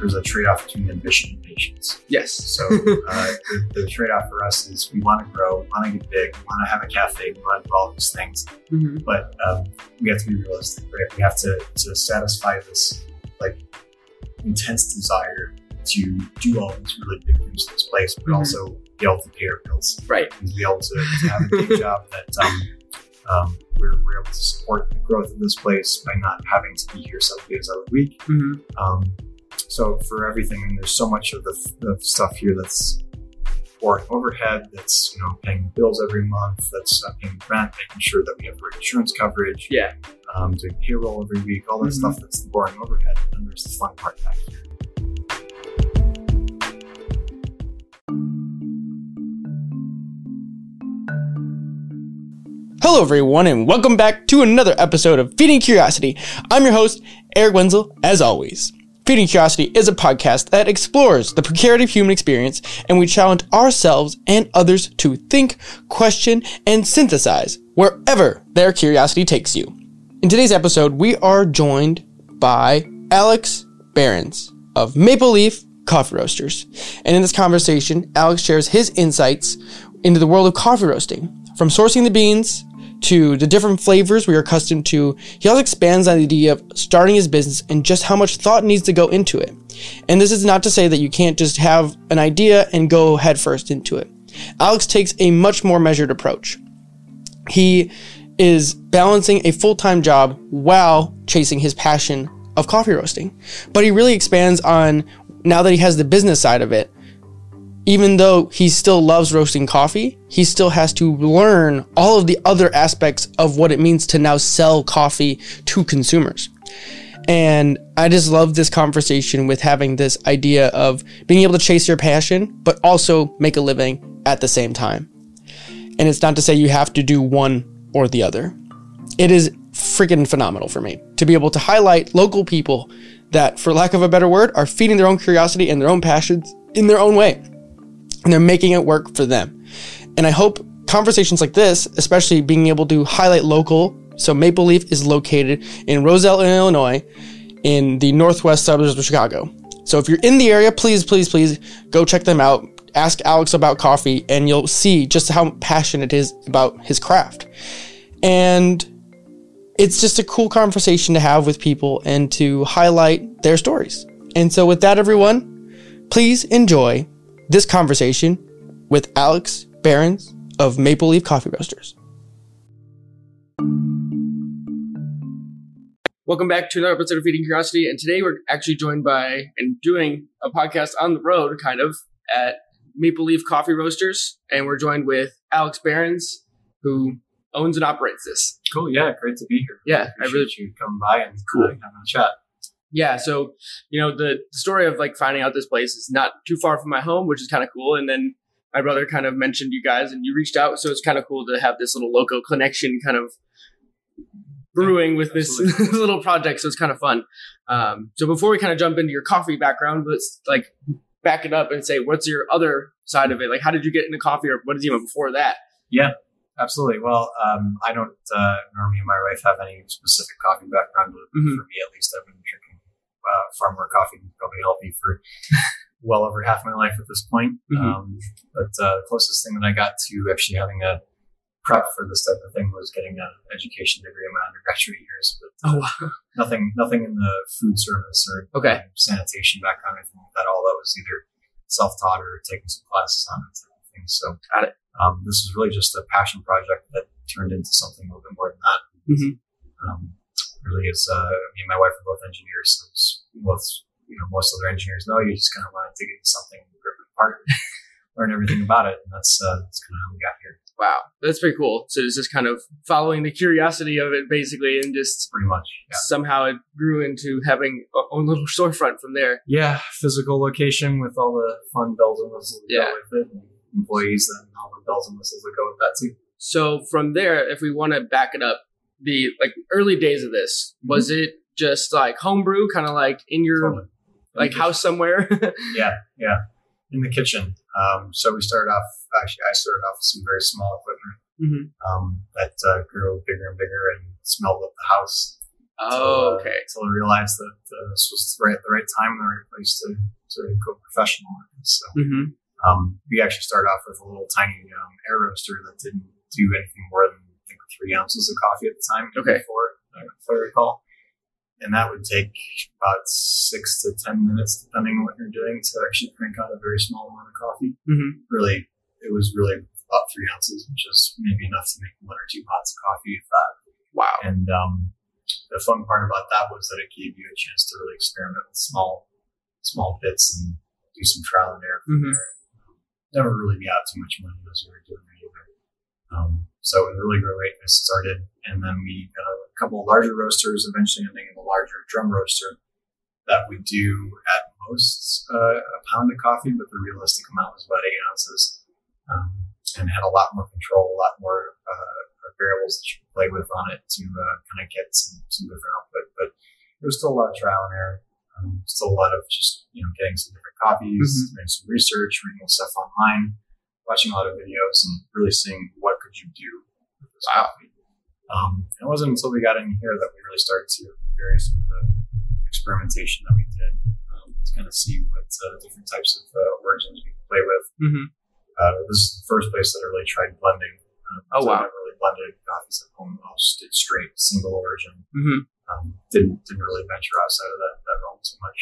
there's a trade-off between ambition and patience. Yes. So uh, the, the trade-off for us is we want to grow, we want to get big, we want to have a cafe, we want to do all these things, hmm but um, we have to be realistic, right? We have to to satisfy this like intense desire to do all these really big things in this place, but Mhm. also be able to pay our bills Right. and be able to, to have a big job that um, um, we're, we're able to support the growth of this place by not having to be here seven days out of the week. hmm Um, so for everything, and there's so much of the, the stuff here that's boring overhead, that's you know paying bills every month, that's uh, paying rent, making sure that we have the right insurance coverage, Yeah. um, doing payroll every week, all that Mhm. stuff that's the boring overhead. And there's the fun part back here. Hello, everyone, and welcome back to another episode of Feeding Curiosity. I'm your host, Erich Wenzel, as always. Feeding Curiosity is a podcast that explores the precarity of human experience, and we challenge ourselves and others to think, question, and synthesize wherever their curiosity takes you. In today's episode, we are joined by Alex Behrens of Maple Leaf Coffee Roasters. And in this conversation, Alex shares his insights into the world of coffee roasting, from sourcing the beans to the different flavors we are accustomed to. He also expands on the idea of starting his business and just how much thought needs to go into it. And this is not to say that you can't just have an idea and go headfirst into it. Alex takes a much more measured approach. He is balancing a full time job while chasing his passion of coffee roasting. But he really expands on now that he has the business side of it. Even though he still loves roasting coffee, he still has to learn all of the other aspects of what it means to now sell coffee to consumers. And I just love this conversation with having this idea of being able to chase your passion, but also make a living at the same time. And it's not to say you have to do one or the other. It is freaking phenomenal for me to be able to highlight local people that, for lack of a better word, are feeding their own curiosity and their own passions in their own way. And they're making it work for them. And I hope conversations like this, especially being able to highlight local. So Maple Leaf is located in Roselle, Illinois, in the northwest suburbs of Chicago. So if you're in the area, please, please, please go check them out. Ask Alex about coffee, and you'll see just how passionate it is about his craft. And it's just a cool conversation to have with people and to highlight their stories. And so, with that, everyone, please enjoy this conversation with Alex Behrens of Maple Leaf Coffee Roasters. Welcome back to another episode of Feeding Curiosity. And today we're actually joined by and doing a podcast on the road, kind of, at Maple Leaf Coffee Roasters. And we're joined with Alex Behrens, who owns and operates this. Cool. Yeah. Great to be here. Yeah, I really Appreciate you coming by and Cool. uh, having a chat. Yeah, so you know the story of like finding out this place is not too far from my home, which is kind of cool. And then my brother kind of mentioned you guys, and you reached out, so it's kind of cool to have this little local connection, kind of brewing with this little project. So it's kind of fun. Um, so before we kind of jump into your coffee background, let's like back it up and say what's your other side of it? Like, how did you get into coffee, or what is even before that? Yeah, absolutely. Well, um, I don't, uh, nor me and my wife have any specific coffee background. But Mhm. For me, at least, I've been drinking uh, far more coffee probably healthy for well over half my life at this point. Mhm. Um, but uh, the closest thing that I got to actually having a prep for this type of thing was getting an education degree in my undergraduate years. But uh, Oh wow, nothing, nothing in the food service or Okay. um, sanitation background or anything like that. All that was either self-taught or taking some classes on it. Type of thing. So Got it. Um, this was really just a passion project that turned into something a little bit more than that. Mhm. Um, really is, uh, me and my wife are both engineers. So it's both, you know, most other engineers know you just kind of want to dig into something, rip it apart, learn everything about it. And that's, uh, that's kind of how we got here wow, that's pretty cool. So it's just kind of following the curiosity of it, basically, and just pretty much. Yeah. somehow it grew into having a own little storefront from there. Yeah. Physical location with all the fun bells and whistles that Yeah. go with it. And employees and all the bells and whistles that go with that too. So from there, if we want to back it up, the like early days of this, was it just like homebrew, kind of like in your Totally. like house somewhere? Yeah, yeah, in the kitchen. Um, so we started off. Actually, I started off with some very small equipment Mhm. um, that uh, grew bigger and bigger and smelled up the house. Oh, okay. Until I realized that uh, this was the right, the right time and the right place to, to go professional. So Mm-hmm. um, we actually started off with a little tiny um, air roaster that didn't do anything more than three ounces of coffee at the time. Okay. Before, uh, if I recall, and that would take about six to ten minutes, depending on what you're doing, to actually crank out a very small amount of coffee. Mm-hmm. Really, it was really about three ounces, which is maybe enough to make one or two pots of coffee, if that. Wow. And um, the fun part about that was that it gave you a chance to really experiment with small, small bits and do some trial and error from Mhm. Never really got too much money as we were doing it either. Um, so it was really great get started. And then we got a couple of larger roasters, eventually ending in a larger drum roaster that we do at most uh, a pound of coffee, but the realistic amount was about eight ounces. Um, and had a lot more control, a lot more uh, variables that you can play with on it to uh, kind of get some, some different output. But it was still a lot of trial and error. Um, still a lot of just you know getting some different copies, Mhm. doing some research, reading stuff online, watching a lot of videos, and really seeing what could you do with this Wow. coffee. Um, it wasn't until we got in here that we really started to vary some of the experimentation that we did um, to kind of see what uh, different types of uh, origins we could play with. Mm-hmm. Uh, this is the first place that I really tried blending. Uh, Oh, so wow. I never really blended coffees at home. Did straight single origin. Mm-hmm. Um, didn't didn't really venture outside of that, that realm too much.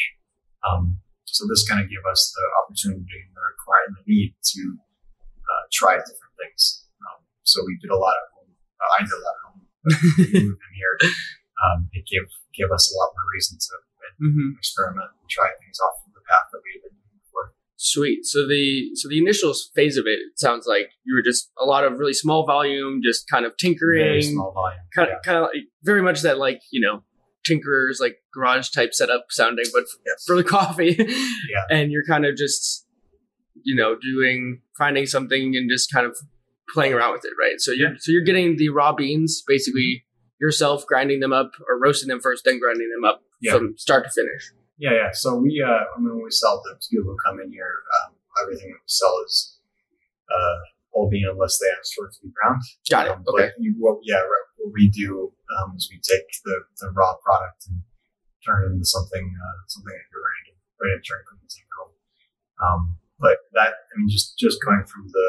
Um, so this kind of gave us the opportunity and the requirement, the need to uh, try different things. So we did a lot of home. Uh, I did a lot of home. But we moved in here. Um, it gave gave us a lot more reason to Mm-hmm. experiment and try things off of the path that we had been doing before. Sweet. So the so the initial phase of it, it sounds like you were just a lot of really small volume, just kind of Very tinkering, small volume. kind yeah. of kind of like, very much that like you know tinkerers like garage type setup sounding, but Yes. for the coffee. Yeah. And you're kind of just you know doing finding something and just kind of playing around with it, right? So you're so you're getting the raw beans basically yourself grinding them up or roasting them first, then grinding them up Yeah. from start to finish. Yeah, yeah. So we, uh, I mean, when we sell to people who come in here, um, everything that we sell is uh, whole bean unless they ask for it to be ground. Got it. Um, Okay. But you, what, yeah, right, what we do um, is we take the, the raw product and turn it into something uh, something that you're ready to ready to drink when you take home. Um, but that, I mean, just just going from the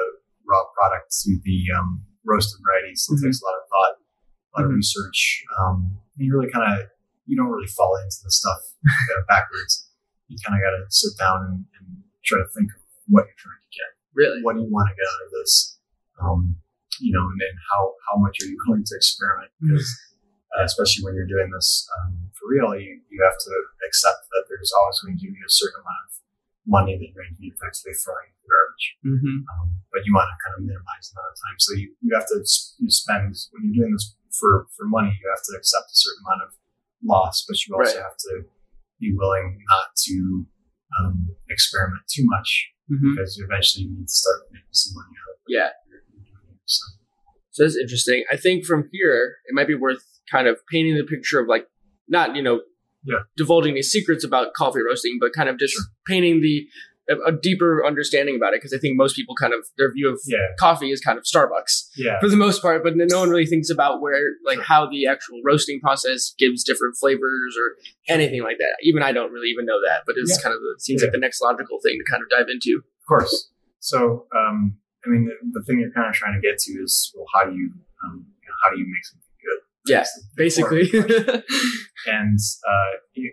raw product to the um, roasted varieties still Mhm. takes a lot of thought, a lot of Mhm. research. Um, you really kind of you don't really fall into the stuff backwards. You kind of got to sit down and, and try to think of what you're trying to get Really? what do you want to get out of this? Um, you know, and then how, how much are you going to experiment? Because uh, especially when you're doing this um, for real, you, you have to accept that there's always going to be a certain amount of money that you're going to effectively throwing garbage. Mm-hmm. Um, but you want to kind of minimize the amount of time. So you, you have to you spend, when you're doing this for, for money, you have to accept a certain amount of loss, but you also Right. have to be willing not to um, experiment too much Mm-hmm. because you need to start making some money out of it. Yeah. So, So that's interesting. I think from here, it might be worth kind of painting the picture of like, not, you know, Yeah. divulging any secrets about coffee roasting, but kind of just Sure. painting the a, deeper understanding about it. Because I think most people kind of their view of yeah, coffee is kind of Starbucks yeah, for the most part, but no one really thinks about where like Sure. how the actual roasting process gives different flavors or anything like that. Even I don't really even know that, but it's Yeah. kind of it seems like the next logical thing to kind of dive into. of course. So, um, I mean, the, the thing you're kind of trying to get to is, well, how do you, um, you know, how do you make good? Yeah, Basically, and uh,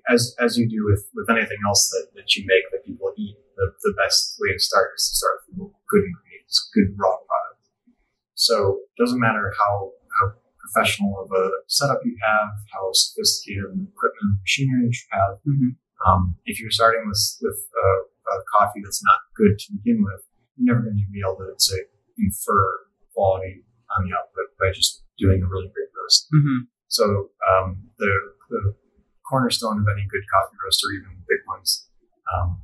as as you do with with anything else that, that you make that people eat, the, the best way to start is to start with good ingredients, good raw product. So it doesn't matter how how professional of a setup you have, how sophisticated equipment and machinery you have. Mhm. Um, if you're starting with with uh, a coffee that's not good to begin with, you're never going to be able to, to infer quality on the output by just doing a really great roast. hmm So um, the, the cornerstone of any good coffee roast or even big ones, um,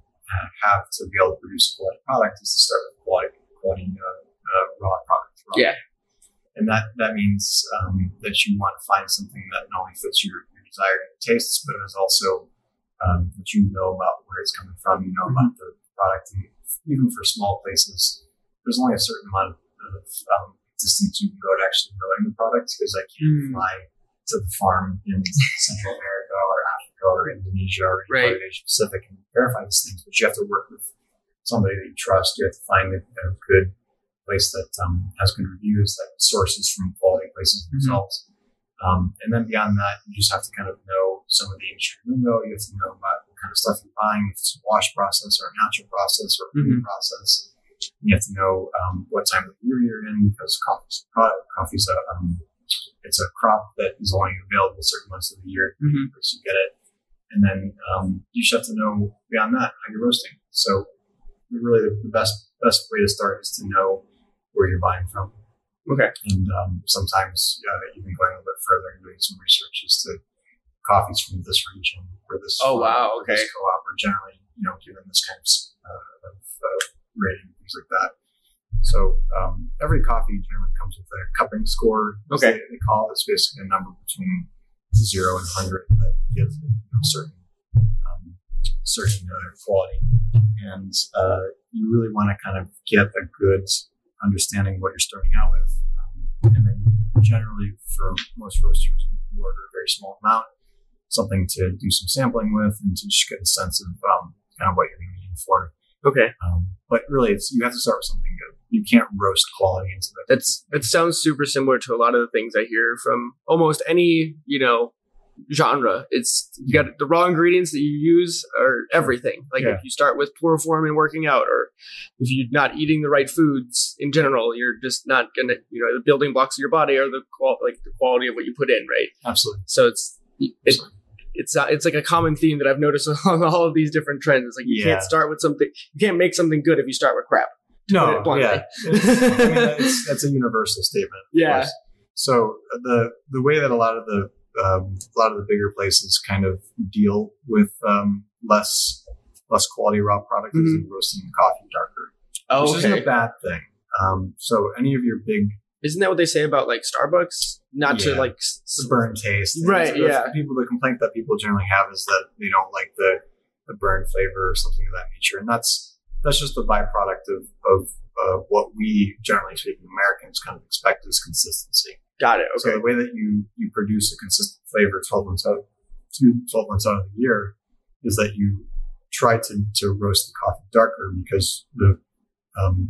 have to be able to produce a quality product is to start with quality, quality uh, uh, raw product. raw Yeah. And that, that means um, that you want to find something that not only fits your, your desired tastes, but is also um, that you know about where it's coming from, you know about the product. And even for small places, there's only a certain amount of um, distance you can go to actually knowing the product because I can't Mm. fly to the farm in Central America or Africa or Indonesia or Right. part of Asia Pacific and verify these things. But you have to work with somebody that you trust. You have to find a, a good place that um, has good reviews, that sources from quality places themselves. Um, and then beyond that, you just have to kind of know some of the industry lingo. You have to know about what kind of stuff you're buying, if it's a wash process or a natural process or a Mhm. process. You have to know um, what time of year you're in because coffee's, coffee's a, um, it's a crop that is only available certain months of the year. Mhm. First you get it. And then um, you just have to know beyond that how you're roasting. So really the, best best way to start is to know where you're buying from. Okay. And um, sometimes uh, even going a little bit further and doing some research as to coffees from this region or this Oh, wow, or this okay. co-op are generally you know given this kind of, uh, of uh, rating things like that. So um, every coffee generally comes with a cupping score. Okay. They, they call it. It's basically a number between zero and hundred that gives you know, certain um, certain uh, quality, and uh, you really want to kind of get a good understanding of what you're starting out with, um, and then you generally, for most roasters, you order a very small amount, something to do some sampling with, and to just get a sense of um, kind of what you're going to be in for. Okay. Um, but really, it's you have to start with something good. You can't roast quality into that. That's that sounds super similar to a lot of the things I hear from almost any you know genre. It's you got the raw ingredients that you use are everything. Like Yeah. if you start with poor form and working out, or if you're not eating the right foods in general, you're just not gonna you know the building blocks of your body are the qual like the quality of what you put in, right? Absolutely. So it's it, it's uh, it's like a common theme that I've noticed along all of these different trends. It's like you Yeah. can't start with something, you can't make something good if you start with crap. No, yeah, It's- I mean, that's, that's a universal statement. Yeah. So uh, the the way that a lot of the um, a lot of the bigger places kind of deal with um, less less quality raw product is roasting the coffee darker, Oh, which isn't a bad thing. Um, so any of your big Isn't that what they say about like Starbucks? Not to like the burn taste, Right, The- yeah. People, the complaint that people generally have is that they don't like the the burn flavor or something of that nature, and that's that's just a byproduct of of uh, what we generally speaking Americans kind of expect is consistency. got it. Okay. So the way that you you produce a consistent flavor 12 months out, me, 12 months out of the year is that you try to, to roast the coffee darker because the um,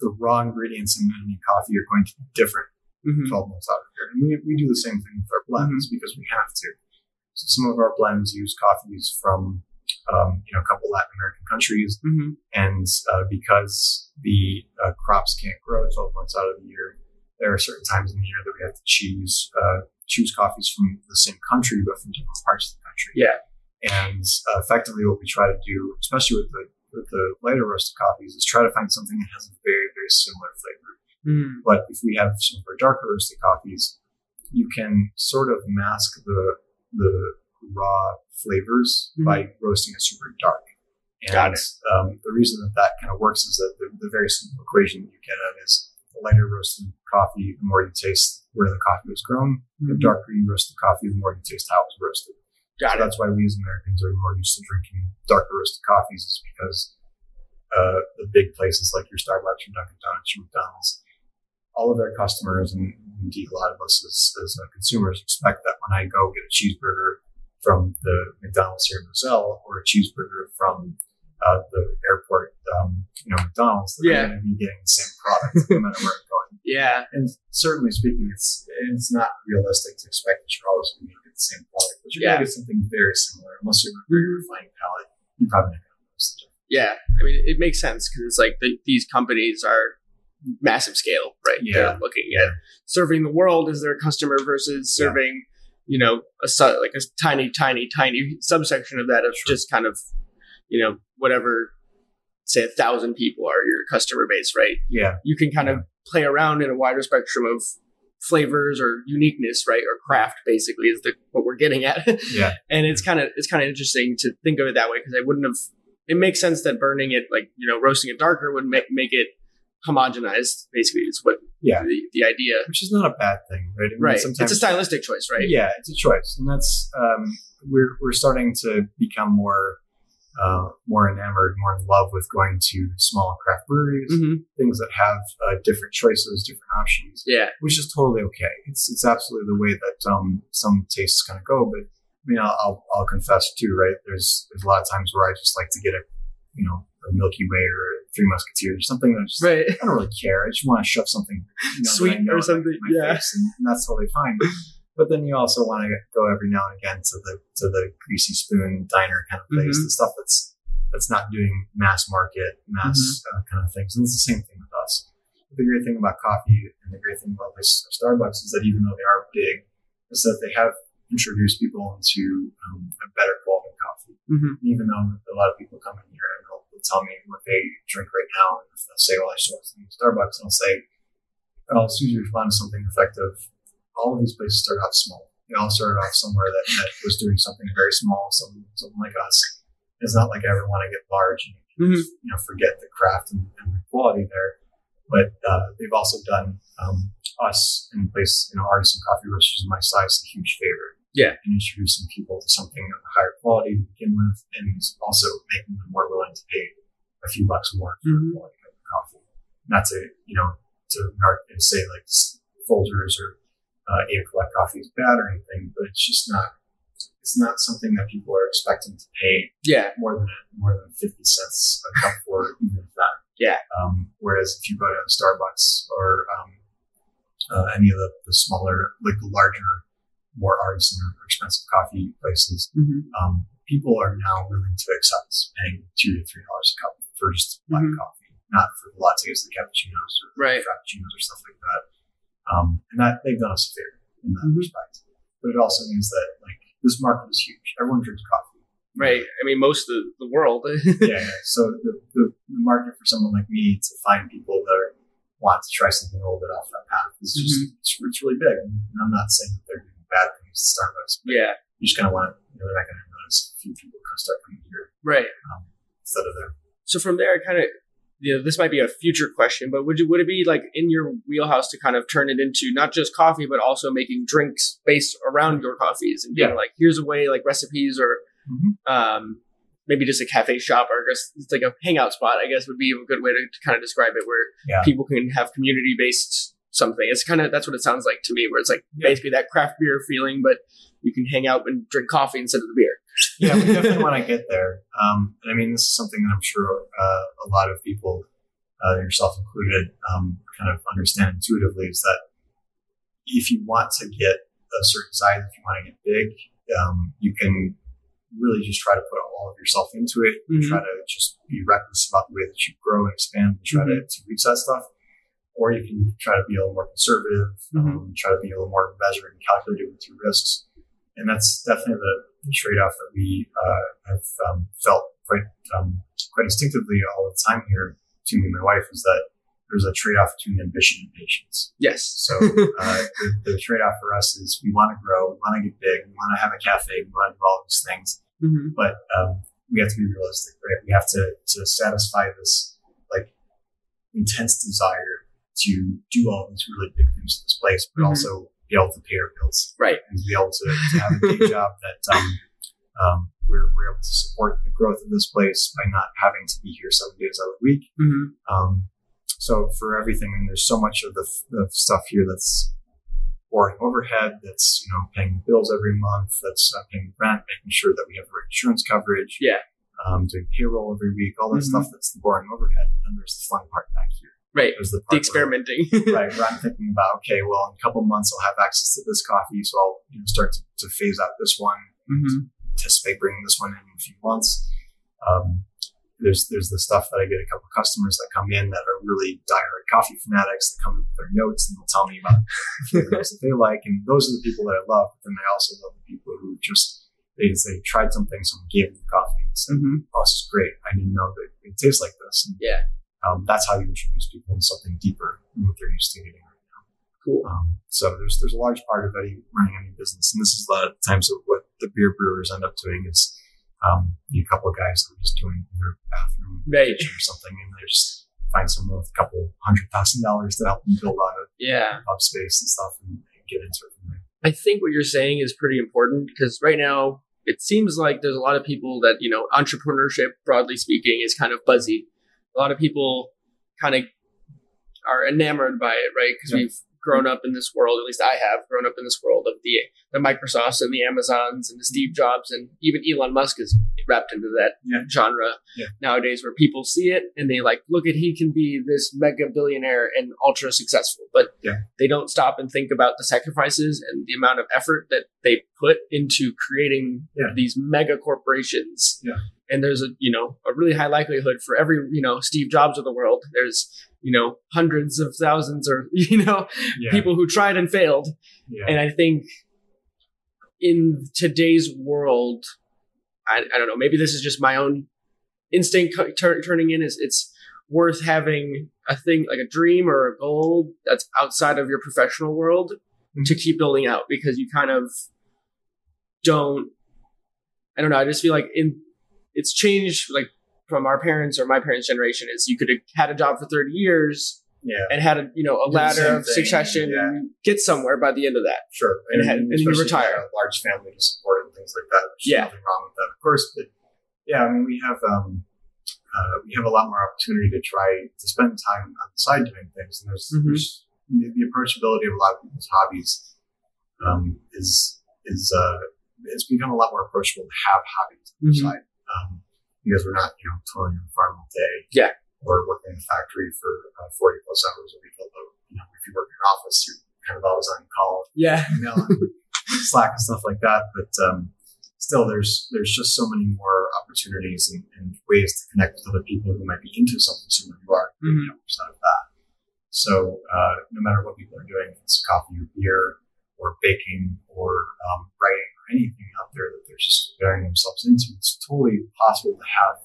the raw ingredients in any coffee are going to be different Mhm. 12 months out of the year. And we, we do the same thing with our blends because we have to. So some of our blends use coffees from um, you know a couple Latin American countries Mhm. and uh, because the uh, crops can't grow 12 months out of the year, there are certain times in the year that we have to choose uh, choose coffees from the same country but from different parts of the country. Yeah. And uh, effectively, what we try to do, especially with the with the lighter roasted coffees, is try to find something that has a very very similar flavor. Mhm. But if we have some of our darker roasted coffees, you can sort of mask the the raw flavors Mhm. by roasting it super dark. And Got it. Um, the reason that that kind of works is that the, the very simple equation that you get at is the lighter roasted coffee, the more you taste where the coffee was grown. The Mhm. darker you roast the coffee, the more you taste how it was roasted. Got so it. that's why we as Americans are more used to drinking darker roasted coffees is because uh, the big places like your Starbucks, your Dunkin' Donuts, your McDonald's, all of their customers and indeed a lot of us as, as uh, consumers expect that when I go get a cheeseburger from the McDonald's here in Roselle or a cheeseburger from uh, the airport, um, you know, McDonald's, that Yeah. I'm going to be getting the same product no matter where I'm going. Yeah. And certainly speaking, it's it's not realistic to expect that you're always going to get the same product, but you're Yeah. to get something very similar. Unless you're a very refined palate, you're probably not to notice the difference. Yeah. I mean, it makes sense because it's like the, these companies are massive scale, right? Yeah. They're looking at serving the world as their customer versus Yeah. serving, you know, a su- like a tiny, tiny, tiny subsection of that of Sure. just kind of, you know, whatever, say a thousand people are your customer base, right? Yeah, You can kind of play around in a wider spectrum of flavors or uniqueness, right? Or craft, basically, is the what we're getting at. yeah, and it's kind of it's kind of interesting to think of it that way because I wouldn't have. It makes sense that burning it, like you know, roasting it darker, would make make it homogenized. Basically, is what yeah. the, the idea. Which is not a bad thing, right? I mean, Right. Sometimes it's a stylistic choice, right? Yeah, it's a choice, and that's um, we're we're starting to become more uh, more enamored, more in love with going to small craft breweries, hmm things that have uh, different choices, different options, Yeah. which is totally okay. It's it's absolutely the way that um, some tastes kind of go. But I mean, I'll, I'll I'll confess too, right? There's there's a lot of times where I just like to get a you know a Milky Way or a Three Musketeers or something that I just Right. I don't really care. I just want to shove something you know, Sweet or something, yeah. and, and that's totally fine. But then you also want to go every now and again to the to the greasy spoon diner kind of place, Mhm. the stuff that's that's not doing mass market, mass Mm-hmm. uh, kind of things. And it's the same thing with us. But the great thing about coffee and the great thing about Starbucks is that even though they are big, is that they have introduced people into um, a better quality coffee. hmm even though a lot of people come in here and they'll, they'll tell me what they drink right now, and if they'll say, "Well, I saw something Starbucks," and I'll say, "Oh, as soon as you respond to something effective, all of these places start off small. They all started off somewhere that, that was doing something very small, something, something like us. It's not like I ever want to get large and Mhm. you know forget the craft and, and the quality there. But uh, they've also done um, us in place, you know, artisan coffee roasters of my size a huge favor. Yeah. in introducing people to something of higher quality to begin with, and also making them more willing to pay a few bucks more for Mhm. the quality of the coffee. Not to you know to say like Folgers or uh, Eight O'Clock coffee is bad or anything, but it's just not. It's not something that people are expecting to pay Yeah. more than more than fifty cents a cup for, even if that. Yeah. Um, whereas if you go to Starbucks or um, uh, any of the, the smaller, like the larger, more artisan or expensive coffee places, hmm um, people are now willing to accept paying two to three dollars a cup for just black Mhm. coffee, not for the lattes, the cappuccinos, or Right. frappuccinos or stuff like that. Um, and that they've done us a favor in that Mhm. respect. But it also means that like this market is huge. Everyone drinks coffee. Right. I mean, most of the world. yeah, yeah. So the, the, the market for someone like me to find people that are, want to try something a little bit off that path is just Mm-hmm. it's, it's really big. And I'm not saying that they're doing bad things at Starbucks, but yeah. you just kind of want to, you know, they're not going to notice a few people kind of start coming here Right. um, instead of there. So from there, I kind of, you know, this might be a future question, but would you would it be like in your wheelhouse to kind of turn it into not just coffee, but also making drinks based around your coffees and being Yeah. like, here's a way, like recipes or Mhm. um, maybe just a cafe shop or just it's like a hangout spot. I guess would be a good way to, to kind of describe it, where Yeah. people can have community based something. It's kind of that's what it sounds like to me, where it's like Yeah. basically that craft beer feeling, but you can hang out and drink coffee instead of the beer. yeah, we definitely want to get there. Um, and I mean, this is something that I'm sure uh, a lot of people, uh, yourself included, um, kind of understand intuitively is that if you want to get a certain size, if you want to get big, um, you can really just try to put all of yourself into it. Mhm. Try to just be reckless about the way that you grow and expand and try to, to reach that stuff. Or you can try to be a little more conservative, um, try to be a little more measured and calculated with your risks. And that's definitely the, the trade-off that we uh, have um, felt quite um, quite instinctively all the time here to me and my wife is that there's a trade-off between ambition and patience. Yes. So uh, the, the trade-off for us is we want to grow, we want to get big, we want to have a cafe, we want to do all these things, hmm but um, we have to be realistic, right? We have to to satisfy this like intense desire to do all these really big things in this place, but Mhm. also be able to pay our bills, Right. And be able to, to have a day job that um, um, we're, we're able to support the growth of this place by not having to be here seven days out of the week. hmm Um, so for everything, and there's so much of the, the stuff here that's boring overhead, that's you know paying the bills every month, that's uh, paying rent, making sure that we have the right insurance coverage, Yeah. um, doing payroll every week, all that Mhm. stuff that's the boring overhead. And there's the fun part back here. Right. There's the The part where- experimenting. right, where I'm thinking about okay, well, in a couple months I'll have access to this coffee, so I'll you know, start to, to phase out this one hmm anticipate bringing this one in in a few months. Um, there's there's the stuff that I get a couple of customers that come in that are really diehard coffee fanatics that come in with their notes and they'll tell me about flavors that they like, and those are the people that I love. But then I also love the people who just they they tried something, someone gave them the coffee and said, hmm "Oh, this is great. I didn't know that it tastes like this." And, Yeah. Um, that's how you introduce people to something deeper than what they're used to getting. Right now. Cool. Um, so there's there's a large part of any running any business, and this is a lot of times of what the beer brewers end up doing is um, a couple of guys that are just doing their bathroom Right. or something, and they just find someone with a couple hundred thousand dollars to help them build out a Yeah. pub space and stuff, and, and get into it from there. I think what you're saying is pretty important because right now it seems like there's a lot of people that you know entrepreneurship, broadly speaking, is kind of buzzy. A lot of people kind of are enamored by it, right? Because Yeah. we've grown up in this world. At least I have grown up in this world of the the Microsofts and the Amazons and the Steve Jobs and even Elon Musk is wrapped into that Yeah. genre Yeah. nowadays, where people see it and they like, look at he can be this mega billionaire and ultra successful, but Yeah. they don't stop and think about the sacrifices and the amount of effort that they put into creating these mega corporations. And there's a you know a really high likelihood for every you know Steve Jobs of the world. There's you know hundreds of thousands or you know Yeah. people who tried and failed. yeah. And I think in today's world, I, I don't know, maybe this is just my own instinct turning in is it's worth having a thing like a dream or a goal that's outside of your professional world mm-hmm. to keep building out because you kind of don't I don't know, I just feel like in it's changed like from our parents or my parents' generation is you could have had a job for 30 years yeah. and had a you know a the ladder of succession yeah. and get somewhere by the end of that. Sure. And had- and you retire. A large family to support and things like that. There's Yeah. nothing wrong with that, of course. But yeah, I mean, we have um, uh, we have a lot more opportunity to try to spend time on the side doing things, and there's, Mhm. there's the, the approachability of a lot of people's hobbies um, is is uh, it's become a lot more approachable to have hobbies on the Mhm. side um, because we're not you know toiling on the farm all day. Yeah. Or working in a factory for uh, 40 plus hours a week. Although, you know, if you work in your office, you're kind of always on call Yeah. email and Slack and stuff like that. But um, still, there's there's just so many more opportunities and, and ways to connect with other people who might be into something similar to you are. Mhm. You know, of that. So uh, no matter what people are doing, if it's coffee or beer or baking or um, writing anything out there that they're just burying themselves into, it's totally possible to have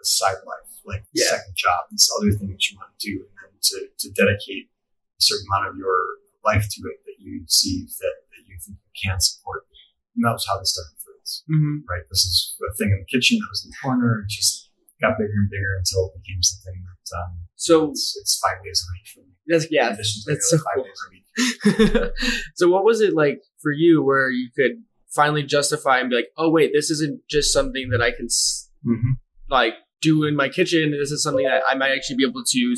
a side life, like a Yeah. second job, this other thing that you want to do, and then to, to dedicate a certain amount of your life to it that you see that, that you think you can support. And that was how this started for us, hmm right? This is a thing in the kitchen that was in the corner. It just got bigger and bigger until it became something that um, So it's, it's five days a week for me. that's yeah, In addition to that's so five cool. days a week. so what was it like for you where you could finally justify and be like, oh wait, this isn't just something that I can Mm-hmm. like do in my kitchen. This is something that I might actually be able to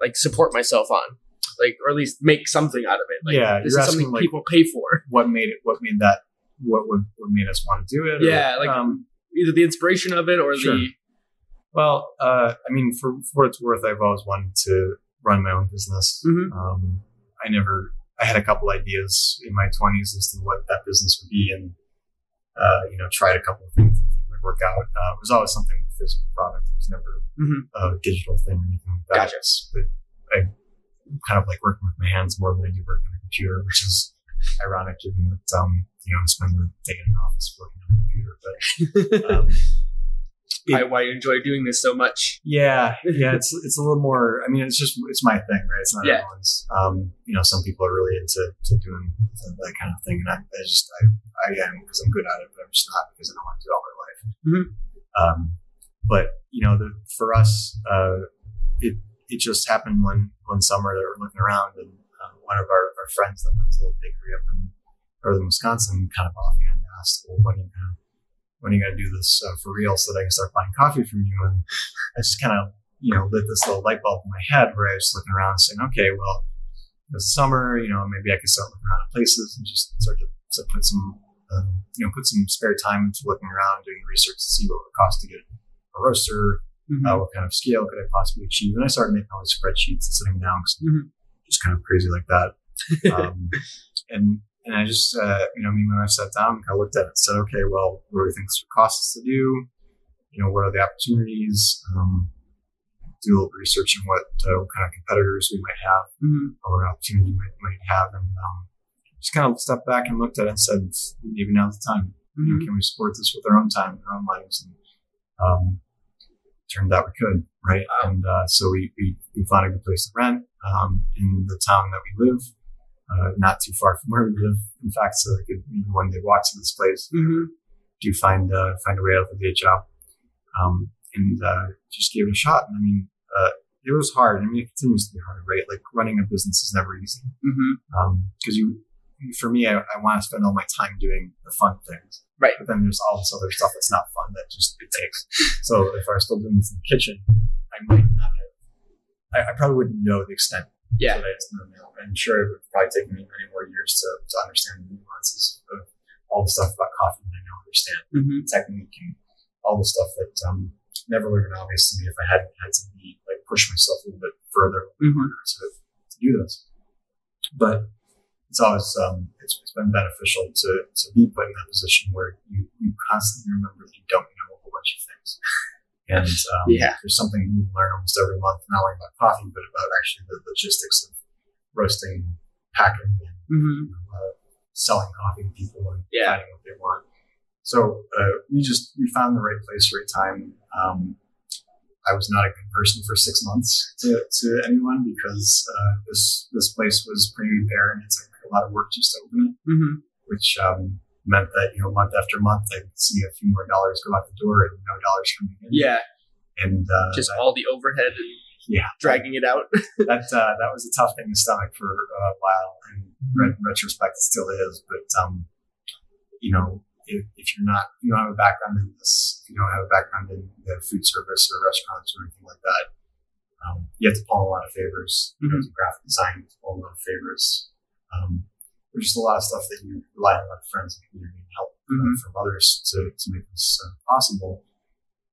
like support myself on, like or at least make something out of it. Like, Yeah, this is something like- people pay for. What made it? What made that? What would what made us want to do it? or- Yeah, like- um, Either the inspiration of it or Sure. the Well, uh, I mean, for, for what it's worth, I've always wanted to run my own business. Mhm. Um, I never, I had a couple ideas in my 20s as to what that business would be and, uh, you know, tried a couple of things that didn't work out. Uh, it was always something with physical product. It was never Mhm. a digital thing or anything like that. Gotcha. But I kind of like working with my hands more than I do working on a computer, which is ironic given that, um, you know, I spend the day in an office working on a computer. But, um, why, why you enjoy doing this so much. yeah, yeah, it's it's a little more. I mean, it's just it's my thing, right? It's not Yeah. everyone's. Um, you know, some people are really into to doing that kind of thing, and I, I just I, I am because I'm good at it, but I'm just not because I don't want to do it all my life. Mhm. Um, but you know, the, for us, uh, it it just happened one one summer that we're looking around, and uh, one of our, our friends that runs a little bakery up in northern Wisconsin kind of offhand asked, "Well, when are you gonna when are you gonna do this uh, for real so that I can start buying coffee from you?" And I just kind of you know lit this little light bulb in my head where I was looking around and saying, "Okay, well, it's summer, you know, maybe I could start looking around at places and just start to, to put some." Um, you know, put some spare time into looking around, doing research to see what it would cost to get a roaster, Mm-hmm. uh, what kind of scale could I possibly achieve? And I started making all these spreadsheets and sitting down, 'cause Mhm. just kind of crazy like that. Um, and and I just, uh, you know, me and my wife sat down and kind of looked at it and said, okay, well, what do we think this would cost us to do? You know, what are the opportunities? Um, do a little research on what, uh, what kind of competitors we might have Mhm. or opportunity we might, might have. And um, just kind of stepped back and looked at it and said, maybe now's the time. You know, Mhm. can we support this with our own time, and our own lives? And um, turned out we could, right? And uh, so we, we we found a good place to rent um, in the town that we live, uh, not too far from where we live. In fact, so I could maybe one day walk to this place. Mhm. Do find uh, find a way out of the day job, um, and uh, just gave it a shot. And I mean, uh, it was hard. I mean, it continues to be hard, right? Like running a business is never easy because you for me, I, I want to spend all my time doing the fun things. Right. But then there's all this other stuff that's not fun that just it takes. So if I was still doing this in the kitchen, I might not have. I, I probably wouldn't know the extent Yeah. that I know now. I'm sure it would probably take me many more years to, to understand the nuances of all the stuff about coffee that I now understand, Mm-hmm. technique and all the stuff that um, never would have been obvious to me if I hadn't had to be like push myself a little bit further Mm-hmm. to, to do this. But it's always um, it's, it's been beneficial to to be put in that position where you you constantly remember that you don't know a whole bunch of things, and um, Yeah. there's something you learn almost every month, not only about coffee but about actually the logistics of roasting, packing, and Mm-hmm. uh, selling coffee to people and Yeah. finding what they want. So uh, we just we found the right place, right time. Um, I was not a good person for six months to, to anyone because uh, this this place was pretty barren. It's took a lot of work just to open it, Mm-hmm. which um, meant that you know month after month I'd see a few more dollars go out the door and no dollars coming in. Yeah. and uh, Just that, all the overhead and yeah, dragging it out. that uh, that was a tough thing to stomach for a while, and in retrospect, it still is. But um, you know, if, if you're not, you don't have a background in this, if you don't have a background in the food service or restaurants or anything like that, um, you have to pull a lot of favors. You know, graphic design, you have to pull a lot of favors. Um, there's just a lot of stuff that you rely on a lot of friends and community and help uh, Mhm. from others to, to make this uh, possible.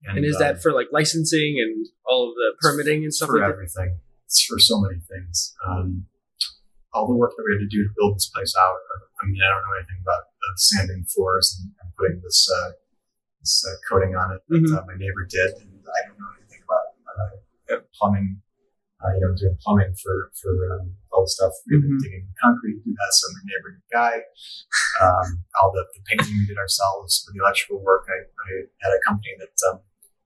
And is um, that for like licensing and all of the permitting and stuff for like that? everything. It's for so many things. Um, all the work that we had to do to build this place out. I mean, I don't know anything about uh, sanding floors and, and putting this uh, this uh, coating on it that Mhm. uh, my neighbor did, and I don't know anything about uh, plumbing. Uh, you know, doing plumbing for for um, all the stuff, we Mhm. digging concrete, do that. So my neighbor knew guy. Um, all the, the painting we did ourselves, for the electrical work, I, I had a company that um,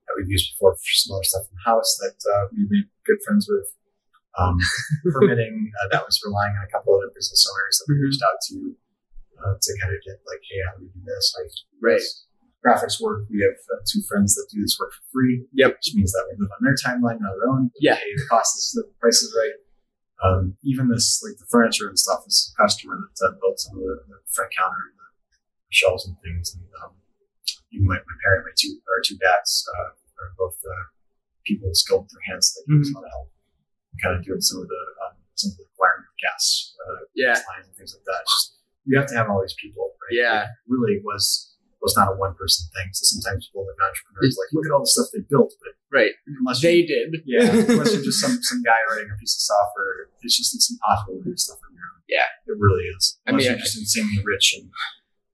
that we've used before for some other stuff in the house that uh, we made good friends with. Um, permitting uh, that was relying on a couple other business owners that we Mhm. reached out to uh, to kind of get like, hey, how do we do this? We Right. this? Graphics work. We have uh, two friends that do this work for free. Yep. Which means that we live on their timeline, not our own. Yeah. The cost is the price is right. Um, even this, like the furniture and stuff, is a customer that uh, built some of the, the front counter and the shelves and things. And um, even my, my parent, my two, our two dads, uh, are both uh, people skilled with their hands. They us a lot of help. Kind of doing some of the um, some of the wiring of gas, uh, Yeah. gas lines and things like that. It's just you have to have all these people. Right? Yeah. It really was was not a one person thing. So sometimes people like entrepreneurs like look at all the stuff they built, but Right. unless They you, did. yeah, unless you're just some some guy writing a piece of software, it's just it's impossible to do stuff on your own. Yeah. it really is. I Unless mean, you're just insanely rich and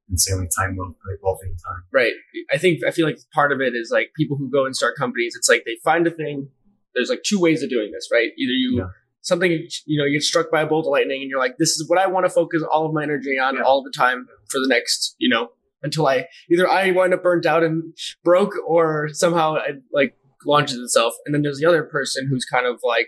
insanely time well like wealthy time. Right. I think I feel like part of it is like people who go and start companies. It's like they find a thing. There's like two ways of doing this, right? Either you Yeah. something you know you get struck by a bolt of lightning and you're like, this is what I want to focus all of my energy on Yeah. all the time for the next you know until I either I wind up burnt out and broke or somehow it like launches itself. And then there's the other person who's kind of like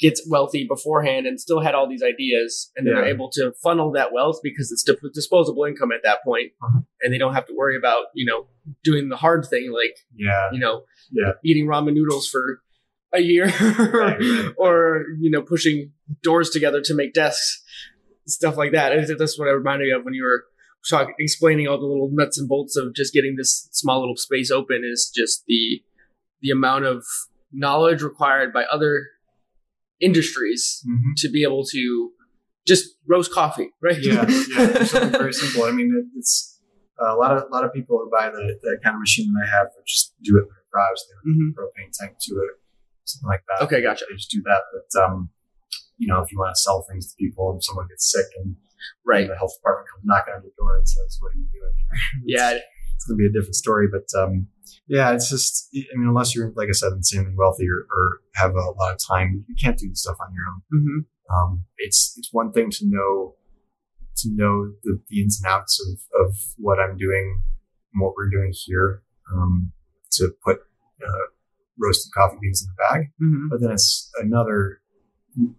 gets wealthy beforehand and still had all these ideas and they're able to funnel that wealth because it's disposable income at that point Uh-huh. and they don't have to worry about you know doing the hard thing like Yeah, you know Yeah. eating ramen noodles for a year or you know pushing doors together to make desks stuff like that And that's what i reminded me of when you were talking explaining all the little nuts and bolts of just getting this small little space open is just the the amount of knowledge required by other industries Mhm. to be able to just roast coffee right yeah, yeah. Something very simple. I mean, it, it's uh, a lot of a lot of people who buy the, the kind of machine that I have just do it in their garage. They would Mhm. put a propane tank to it, something like that. Okay, gotcha. They just do that. But um, you know, if you want to sell things to people and someone gets sick and right the health department comes knocking on your door and says, "What are you doing?" here?" yeah it's going to be a different story. But um, yeah, it's just, I mean, unless you're, like I said, insanely wealthy or, or have a lot of time, you can't do this stuff on your own. hmm Um, it's it's one thing to know to know the, the ins and outs of, of what I'm doing and what we're doing here um, to put uh, roasted coffee beans in the bag, hmm but then it's another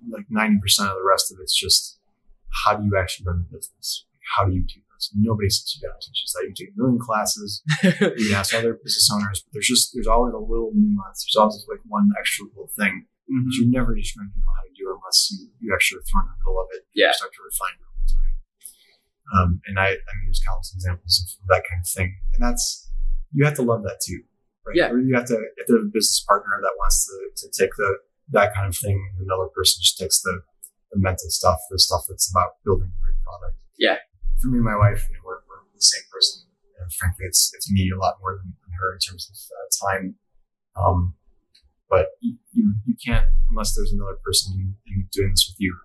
like ninety percent of the rest of it's just how do you actually run the business? How do you do this? Nobody sits you down and teaches that. You take a million classes, you ask other business owners, but there's just there's always a little nuance. There's always like one extra little thing Mhm. that you're never just going to know how to do unless you, you actually throw in the middle of it. Yeah. You start to refine it over time. Um, and I, I mean, there's countless examples of that kind of thing. And that's, you have to love that too, right? Yeah. Or you have to, to have a business partner that wants to, to take the, that kind of thing. Another person just takes the, the mental stuff, the stuff that's about building a great product. Yeah. For me and my wife, you know, we're, we're the same person. And frankly, it's, it's me a lot more than, than her in terms of uh, time. Um, but you, you, can't, unless there's another person in, in doing this with you.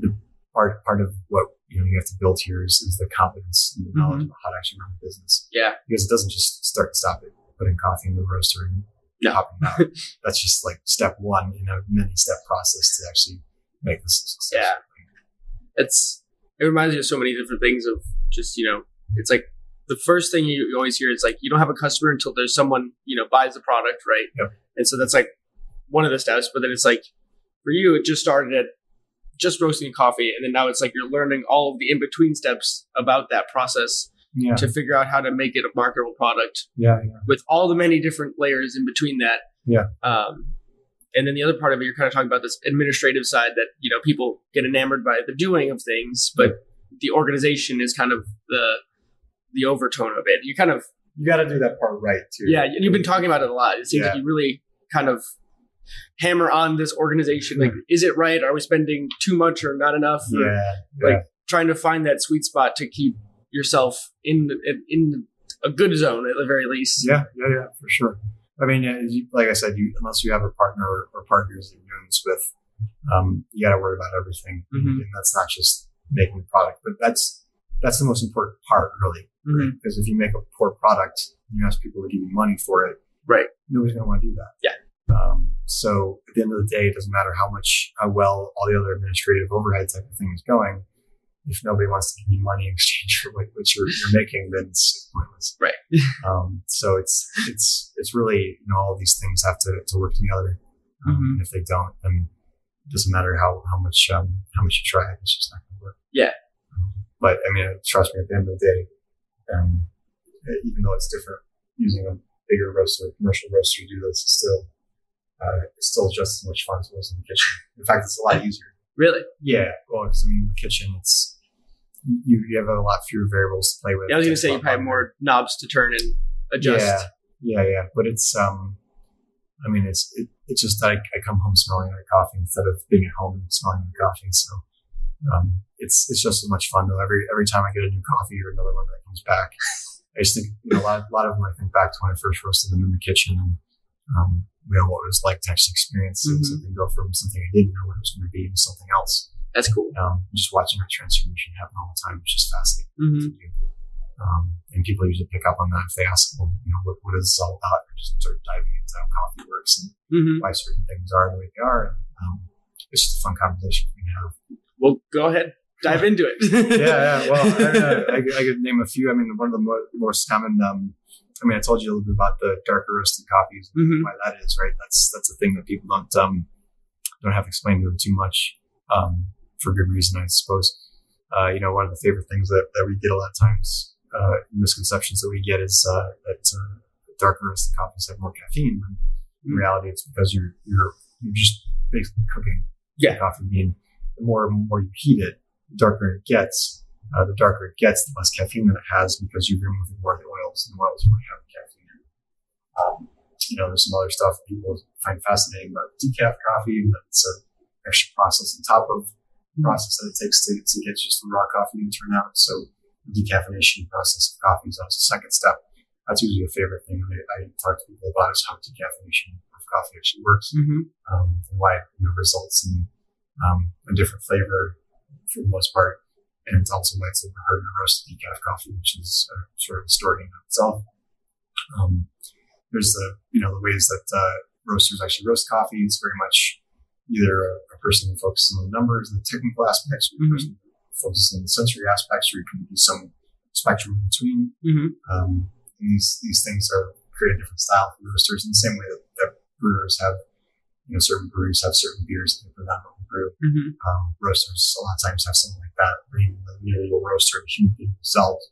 The part, part of what, you know, you have to build here is, is the competence and the knowledge Mhm. about how to actually run a business. Yeah. Because it doesn't just start and stop it, putting coffee in the roaster and No. hopping out. That's just like step one in a many step process to actually make this a success. Yeah. it's it reminds me of so many different things of just you know it's like the first thing you, always hear is like you don't have a customer until there's someone you know buys the product right Yep. and so that's like one of the steps but then it's like for you it just started at just roasting coffee and then now it's like you're learning all of the in-between steps about that process Yeah. to figure out how to make it a marketable product Yeah. Yeah. with all the many different layers in between that. Yeah. Um, and then the other part of it, you're kind of talking about this administrative side that you know people get enamored by the doing of things, but the organization is kind of the the overtone of it. You kind of You got to do that part right too. yeah, and you've been talking about it a lot. It seems like you really kind of hammer on this organization. Like, hmm. is it right? Are we spending too much or not enough? Or Yeah. Yeah. Like- trying to find that sweet spot to keep yourself in the- in a good zone at the very least. Yeah, yeah, yeah, for sure. I mean, like I said, you, unless you have a partner or, or partners that you're doing this with, um, you got to worry about everything, Mhm. and that's not just making the product, but that's that's the most important part, really. Mhm. Because if you make a poor product, you ask people to give you money for it, Right. Nobody's going to want to do that. Yeah. Um, so at the end of the day, it doesn't matter how much, how well all the other administrative overhead type of thing is going. If nobody wants to give you money in exchange for what, what you're, you're making, then it's pointless. Right. Um, so it's it's it's really you know all these things have to, to work together. Um, Mhm. And if they don't, then it doesn't matter how how much um, how much you try, it's just not going to work. Yeah. Um, but I mean, trust me. At the end of the day, um, even though it's different using a bigger roaster, commercial roaster to do this, it's still uh, it's still just as much fun as it was in the kitchen. In fact, it's a lot easier. Really? Yeah. Well, 'cause, I mean, the kitchen, it's you you have a lot fewer variables to play with. Yeah, I was gonna say you probably have more knobs to turn and adjust. yeah, yeah, yeah. But it's um, I mean, it's it, it's just that I, I come home smelling like coffee instead of being at home and smelling like coffee. So um, it's it's just as much fun though. Every every time I get a new coffee or another one that comes back, I just think you know a lot a lot of them I think back to when I first roasted them in the kitchen and um, you know what it was like to actually experience Mhm. something go from something I didn't know what it was going to be to something else. That's cool. Um, just watching that transformation happen all the time is just fascinating. hmm Um, and people usually pick up on that if they ask, well, you know, what, what is this all about? And just start diving into how coffee works and hmm why certain things are the way they are. And, um, it's just a fun conversation for me have. Well, go ahead, dive into it. yeah, yeah. Well, I, I, I could name a few. I mean, one of the mo- most common, um, I mean, I told you a little bit about the darker roasted coffees and Mhm. why that is, right? That's, that's a thing that people don't, um, don't have explained to them too much, um, for good reason, I suppose. Uh, you know, one of the favorite things that, that we get a lot of times, uh, misconceptions that we get is, uh, that, uh, darker roasted coffees have more caffeine. When in Mm. reality, it's because you're, you're, you're just basically cooking Yeah. the coffee bean. The more and more you heat it, the darker it gets. Uh, the darker it gets, the less caffeine that it has because you're removing more of the oils, and the oils already have caffeine. Um, you know, there's some other stuff people find fascinating about decaf coffee, and that it's a extra process on top of process that it takes to, to get just the raw coffee to turn out. So the decaffeination process of coffee is also the second step. That's usually a favorite thing that I, I talk to people about is how decaffeination of coffee actually works hmm um, and why it you know, results in um, a different flavor for the most part. And it's also why it's a little harder to roast decaf coffee, which is uh, sort of a story in itself. Um, there's the you know the ways that uh, roasters actually roast coffee. It's very much either a, person who focuses on the numbers and the technical aspects, or a Mhm. person who focuses on the sensory aspects, or it can be some spectrum in between. hmm Um, and these these things are create a different style for roasters in the same way that, that brewers have, you know, certain breweries have certain beers that they predominantly brew. hmm Um, roasters a lot of times have something like that. Or even the roaster, the human being themselves,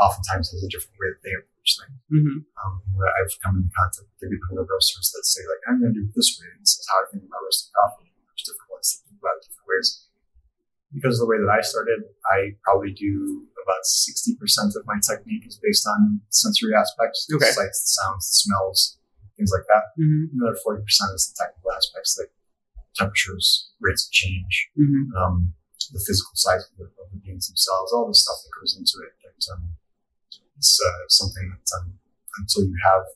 oftentimes has a different way that they approach things. hmm Um, where I've come into contact with people who are roasters that say like, I'm going to do it this way. And this is how I think about roasting coffee. There's different ones that think about it different ways. because of the way that I started, I probably do about 60% of my technique is based on sensory aspects, the Okay. sights, the sounds, the smells, things like that. Mm-hmm. Another 40% is the technical aspects like temperatures, rates of change, Mm-hmm. um, the physical size of the, of the beans themselves, all the stuff that goes into it. That, um, it's uh, something that um, until you have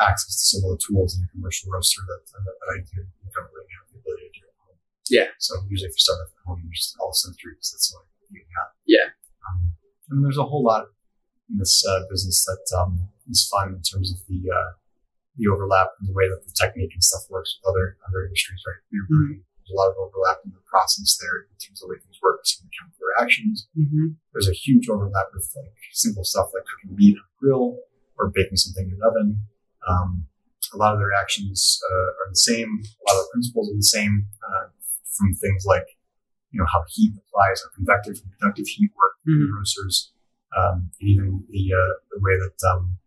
access to some of the tools in a commercial roaster that, uh, that I do, you don't really have the ability to do at home. Yeah. So usually if you start off at home, you're just all sensory because that's what you have. Yeah. Um, and there's a whole lot in this uh, business that um, is fun in terms of the uh, the overlap and the way that the technique and stuff works with other other industries. Right, brewing, there's a lot of overlap in the process there in terms of the way things work, some of the chemical reactions. Mm-hmm. There's a huge overlap with like simple stuff like cooking meat on a grill or baking something in an oven. Um, a lot of the reactions uh, are the same. A lot of the principles are the same uh, from things like you know how heat applies, how convective and conductive heat work in Mhm. roasters, um, and even the uh, the way that um,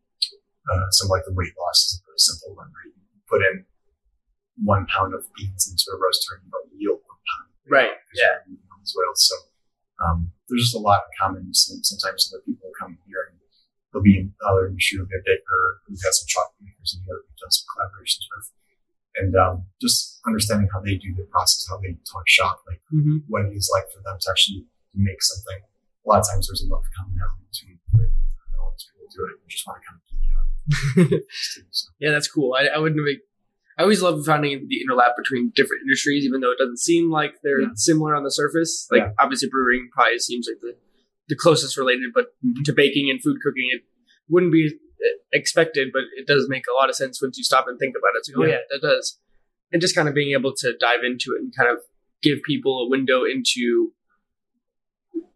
uh, some like the weight loss is a really simple one. Right? You put in one pound of beans into a roaster and you'll yield one pound. of Right, because you're moving them as well. So um, there's just a lot in common. Some, sometimes other people will come here they'll be in other industry, they'll be a baker who's some chocolate makers and the other we've done some collaborations with. And um, just understanding how they do their process, how they talk shop, like Mm-hmm. what it is like for them to actually make something. A lot of times there's a lot of commonality between the way that all these people do it. You just want to kind of geek out. So, Yeah, that's cool. I, I wouldn't have. I always love finding the interlap between different industries, even though it doesn't seem like they're Yeah. similar on the surface. Like Yeah. obviously, brewing probably seems like the the closest related, but Mhm. to baking and food cooking, it wouldn't be uh, expected, but it does make a lot of sense once you stop and think about it. Like, oh Yeah. yeah, that does. And just kind of being able to dive into it and kind of give people a window into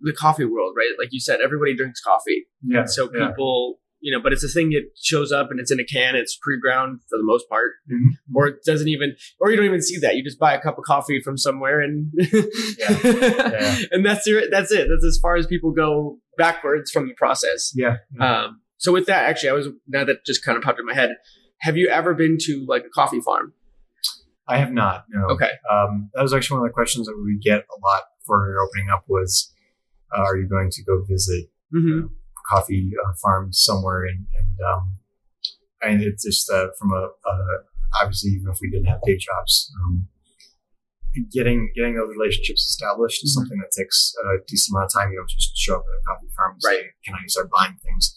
the coffee world, right? Like you said, everybody drinks coffee. yeah. So yeah. people, you know, but it's a thing that shows up and it's in a can. It's pre-ground for the most part, Mhm. or it doesn't even, or you don't even see that. You just buy a cup of coffee from somewhere, and Yeah. and that's it. That's it. That's as far as people go backwards from the process. Yeah. Um, so with that, actually, I was now that just kind of popped in my head. Have you ever been to like a coffee farm? I have not. No. Okay. Um, that was actually one of the questions that we would get a lot for opening up was, uh, are you going to go visit Mm-hmm. Coffee uh, farms somewhere? And, and, um, and it's just, uh, from a, uh, obviously, even if we didn't have day jobs, um, getting, getting those relationships established is Mhm. something that takes a decent amount of time. You don't just show up at a coffee farm and say, Right. can I start buying things?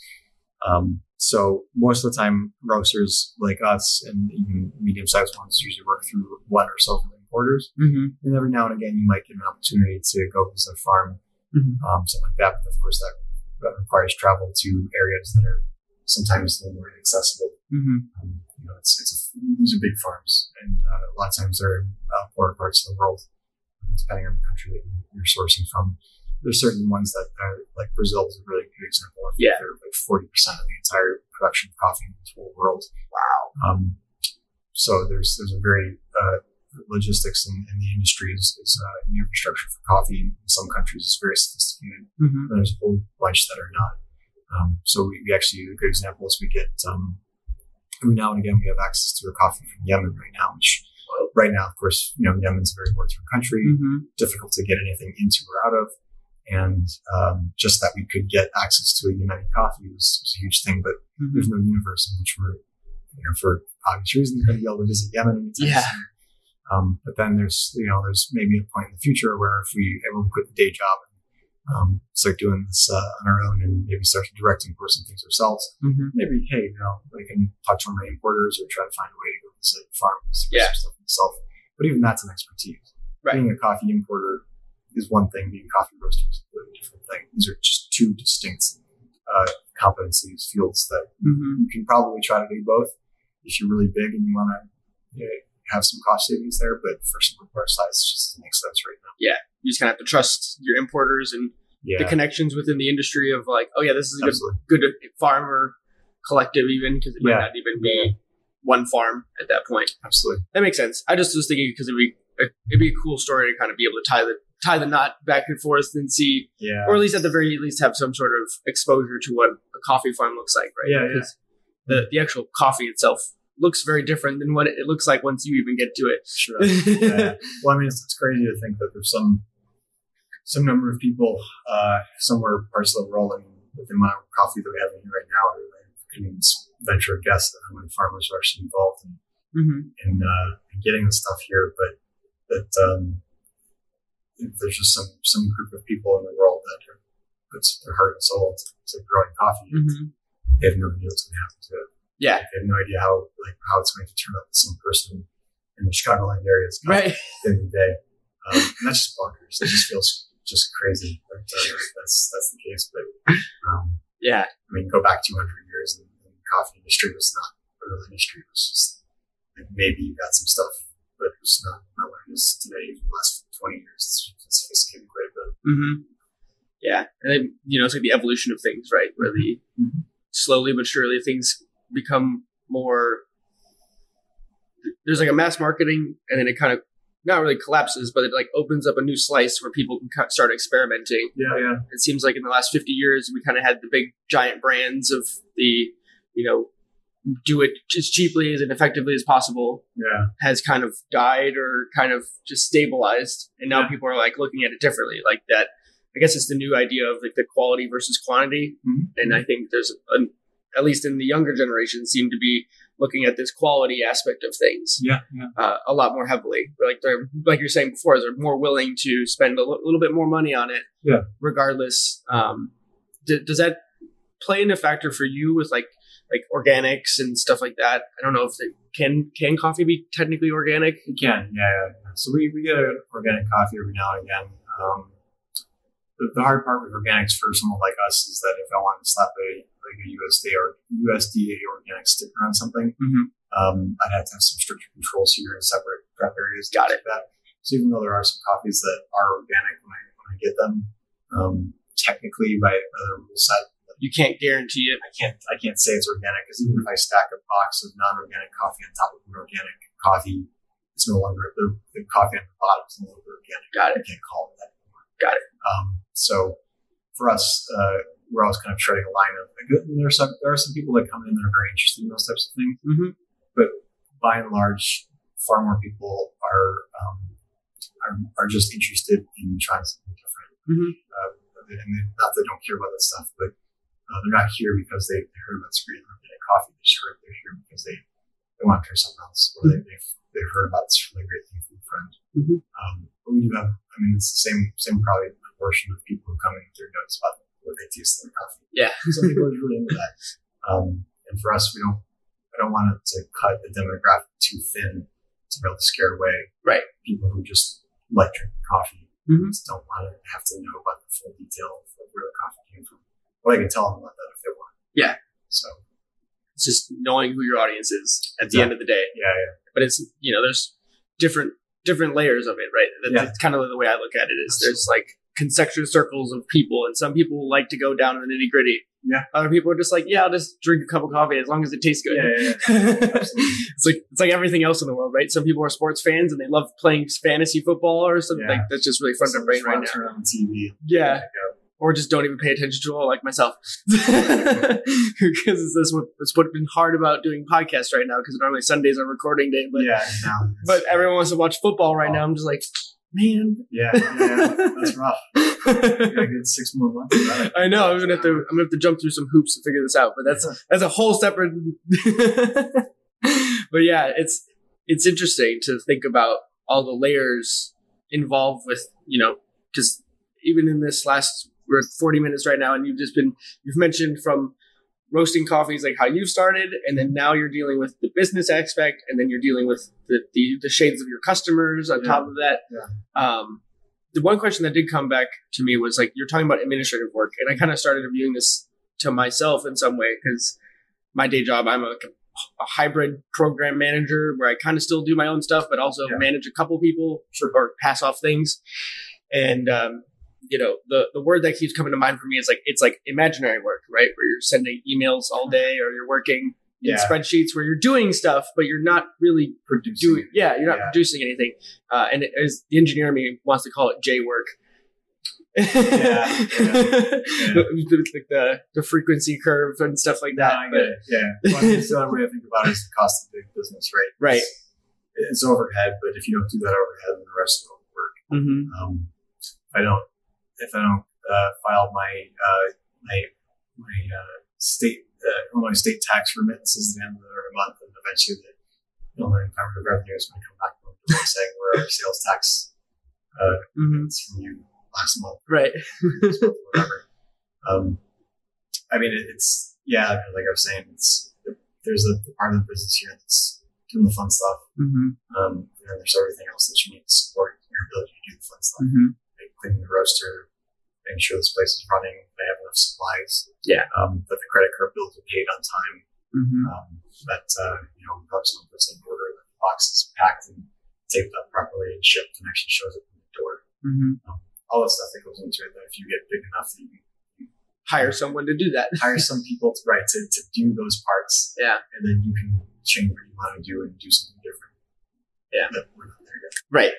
Um, so most of the time, roasters like us and even medium-sized ones usually work through one or several importers. Mm-hmm. And every now and again, you might get an opportunity to go visit a farm, Mhm. um, something like that. But of course, that, that requires travel to areas that are sometimes a little more inaccessible. Mm-hmm. Um, you know, it's, it's a, these are big farms, and uh, a lot of times they're in uh, poorer parts of the world, depending on the country that you're, sourcing from. There's certain ones that are like Brazil is a really good example. Think Yeah. they're like 40% of the entire production of coffee in the whole world. Wow. Um, so there's there's a very uh, logistics in, in the industry is, is uh, the infrastructure for coffee in some countries is very sophisticated. Mm-hmm. There's a whole bunch that are not. Um, so we, we actually a good example is we get um, every now and again we have access to a coffee from Yemen right now, which right now of course you know Yemen's a very war-torn country, Mm-hmm. difficult to get anything into or out of. And um, just that we could get access to a Yemeni coffee was, was a huge thing, but Mm-hmm. there's no universe in which we're, you know, for obvious reasons, going to be able to visit Yemen anytime Yeah. soon. Um, but then there's, you know, there's maybe a point in the future where if we able to quit the day job and um, start doing this uh, on our own and maybe start directing for some things ourselves, Mm-hmm. maybe, hey, you know, we can talk to our importers or try to find a way to go visit farms, Yeah. stuff myself. But even that's an expertise. Right. Being a coffee importer is one thing. Being a coffee roaster is a completely different thing. These are just two distinct uh, competencies, fields that Mm-hmm. you can probably try to do both if you're really big and you want to you know, have some cost savings there. But for some of our size, it just doesn't make sense right now. Yeah, you just kind of have to trust your importers and Yeah, the connections within the industry of like, oh yeah, this is a good absolutely. good farmer collective even because it might Yeah. not even be one farm at that point. Absolutely. That makes sense. I just was thinking because it'd be it'd be a cool story to kind of be able to tie the tie the knot back and forth and see, Yeah. or at least at the very least have some sort of exposure to what a coffee farm looks like, right? Yeah, yeah. Because the the actual coffee itself looks very different than what it, looks like once you even get to it. Sure. yeah. Well, I mean, it's, it's crazy to think that there's some some number of people, uh, somewhere parts of the world. I mean, with the amount of coffee that we have in here right now, I can venture a guess that how many farmers are actually involved in, Mm-hmm. in, uh, in getting the stuff here. But that um, there's just some some group of people in the world that puts their heart and soul to, to growing coffee. Mm-hmm. They have no idea what's going to happen to it. Yeah. They have no idea how like how it's going to turn out to some person in the Chicagoland area. It's Right. the end of the day. Um, that's just bonkers. It just feels just crazy. That's that's the case. But um, Yeah. I mean, go back 200 years, and, and the coffee industry was not a real industry. It was just like maybe you got some stuff, but it was not, not what it is today. For the last 20 years, it's, sophisticated quite a bit. Mm-hmm. Yeah, and then you know it's like the evolution of things, right? Where the Mhm. slowly but surely things become more. There's like a mass marketing, and then it kind of not really collapses, but it like opens up a new slice where people can start experimenting. Yeah, yeah, It seems like in the last 50 years, we kind of had the big giant brands of the, you know, do it as cheaply as and effectively as possible yeah, has kind of died or kind of just stabilized and now Yeah. people are like looking at it differently like that i guess it's the new idea of like the quality versus quantity Mhm. and i think there's a, at least in the younger generation seem to be looking at this quality aspect of things yeah, yeah. uh, a lot more heavily like they're like you're saying before they're more willing to spend a little bit more money on it Yeah. regardless um d- does that play into factor for you with like like organics and stuff like that i don't know if they can can coffee be technically organic You can, yeah, yeah. yeah. So we, we get an organic coffee every now and again. Um, the, the hard part with organics for someone like us is that if I want to slap a like a USDA or USDA organic sticker on something, Mhm. um, I'd have to have some stricter controls here in separate prep areas. Got it. Like that. So even though there are some coffees that are organic when I when I get them, um, technically by by the rule set, you can't guarantee it I can't I can't say it's organic because even if I stack a box of non-organic coffee on top of an organic coffee, it's no longer the, the coffee on the bottom is no longer organic. got I it can't call it that anymore. Got it. Um, so for us, uh, we're always kind of treading a line of like, there are some there are some people that come in that are very interested in those types of things. mm-hmm. By and large, far more people are um, are, are just interested in trying something different. Mhm. Uh, and they, not that they don't care about that stuff, but uh, they're not here because they, they heard about Screen Organic Coffee. They're, just heard, they're here because they, they want to try something else, or they, they've, they've heard about this really great thing from a friend. Mhm. Um, but we do have, I mean, it's the same same probably proportion of people who come in with their notes about what they taste their coffee. Yeah. Some people are really into that. Um, and for us, we don't, I don't want it to cut the demographic too thin to be able to scare away Right. people who just like drinking coffee. Mhm. Just don't want to have to know about the full detail of where the coffee came from. But I can tell them about that if they want. Yeah. So, it's just knowing who your audience is at the end of the day yeah, yeah. but it's you know there's different different layers of it right that's, Yeah. that's kind of the way i look at it is there's like concentric circles of people and some people like to go down in the nitty gritty. Yeah. other people are just like yeah i'll just drink a cup of coffee as long as it tastes good. Yeah, yeah, yeah. It's like it's like everything else in the world right? Some people are sports fans and they love playing fantasy football or something. Like that's just really fun to brain right now. Turn on TV. yeah. Or just don't even pay attention to it like myself. Because that's what that's what's been hard about doing podcasts right now because normally sundays are recording day but yeah, no, but everyone wants to watch football right oh. now. I'm just like man yeah, yeah, that's rough. I get six more months i know i'm gonna have to i'm gonna have to jump through some hoops to figure this out but that's that's a whole separate but yeah it's it's interesting to think about all the layers involved with you know because even in this last we're 40 minutes right now and you've just been you've mentioned from roasting coffee is like how you started and then now you're dealing with the business aspect and then you're dealing with the, the, the shades of your customers on Yeah. top of that um, the one question that did come back to me was like you're talking about administrative work and i kind of started viewing this to myself in some way because my day job i'm a, a hybrid program manager where i kind of still do my own stuff but also Yeah. manage a couple people or pass off things and um, you know the the word that keeps coming to mind for me is like it's like imaginary work right where you're sending emails all day or you're working in Yeah. spreadsheets where you're doing stuff but you're not really Producing. doing yeah you're not Yeah. producing anything uh, and it, as the engineer in me wants to call it j work yeah. the, the, the, the frequency curve and stuff like No, that I but. Yeah. Well, the other way I think about it is the cost of big business, right? Right. It's, it's overhead, but if you don't do that overhead, then the rest of it won't work. Mhm. Um, I don't, if I don't uh, file my uh, my my uh, state uh, Illinois state tax remittances at the end of the month, and eventually the Illinois Department of Revenue is going to come back to saying where our sales tax uh, Mhm. it's from you last month, Right. whatever. Um, I mean, it, it's yeah, like I was saying, it's there's a the part of the business here that's doing the fun stuff, hmm um, and then there's everything else that you need to support your ability to do the fun stuff hmm like cleaning the roaster, making sure this place is running, they have enough supplies. Yeah. Um, that the credit card bills are paid on time. hmm Um, that uh, you know, when someone puts an order, that the box is packed and taped up properly and shipped and actually shows up in the door. hmm All the stuff that goes into it. That if you get big enough, that you can Hire someone to do that. hire some people to right to, to do those parts. Yeah. And then you can change what you want to do and do something different. Yeah. But we're not there yet. Right.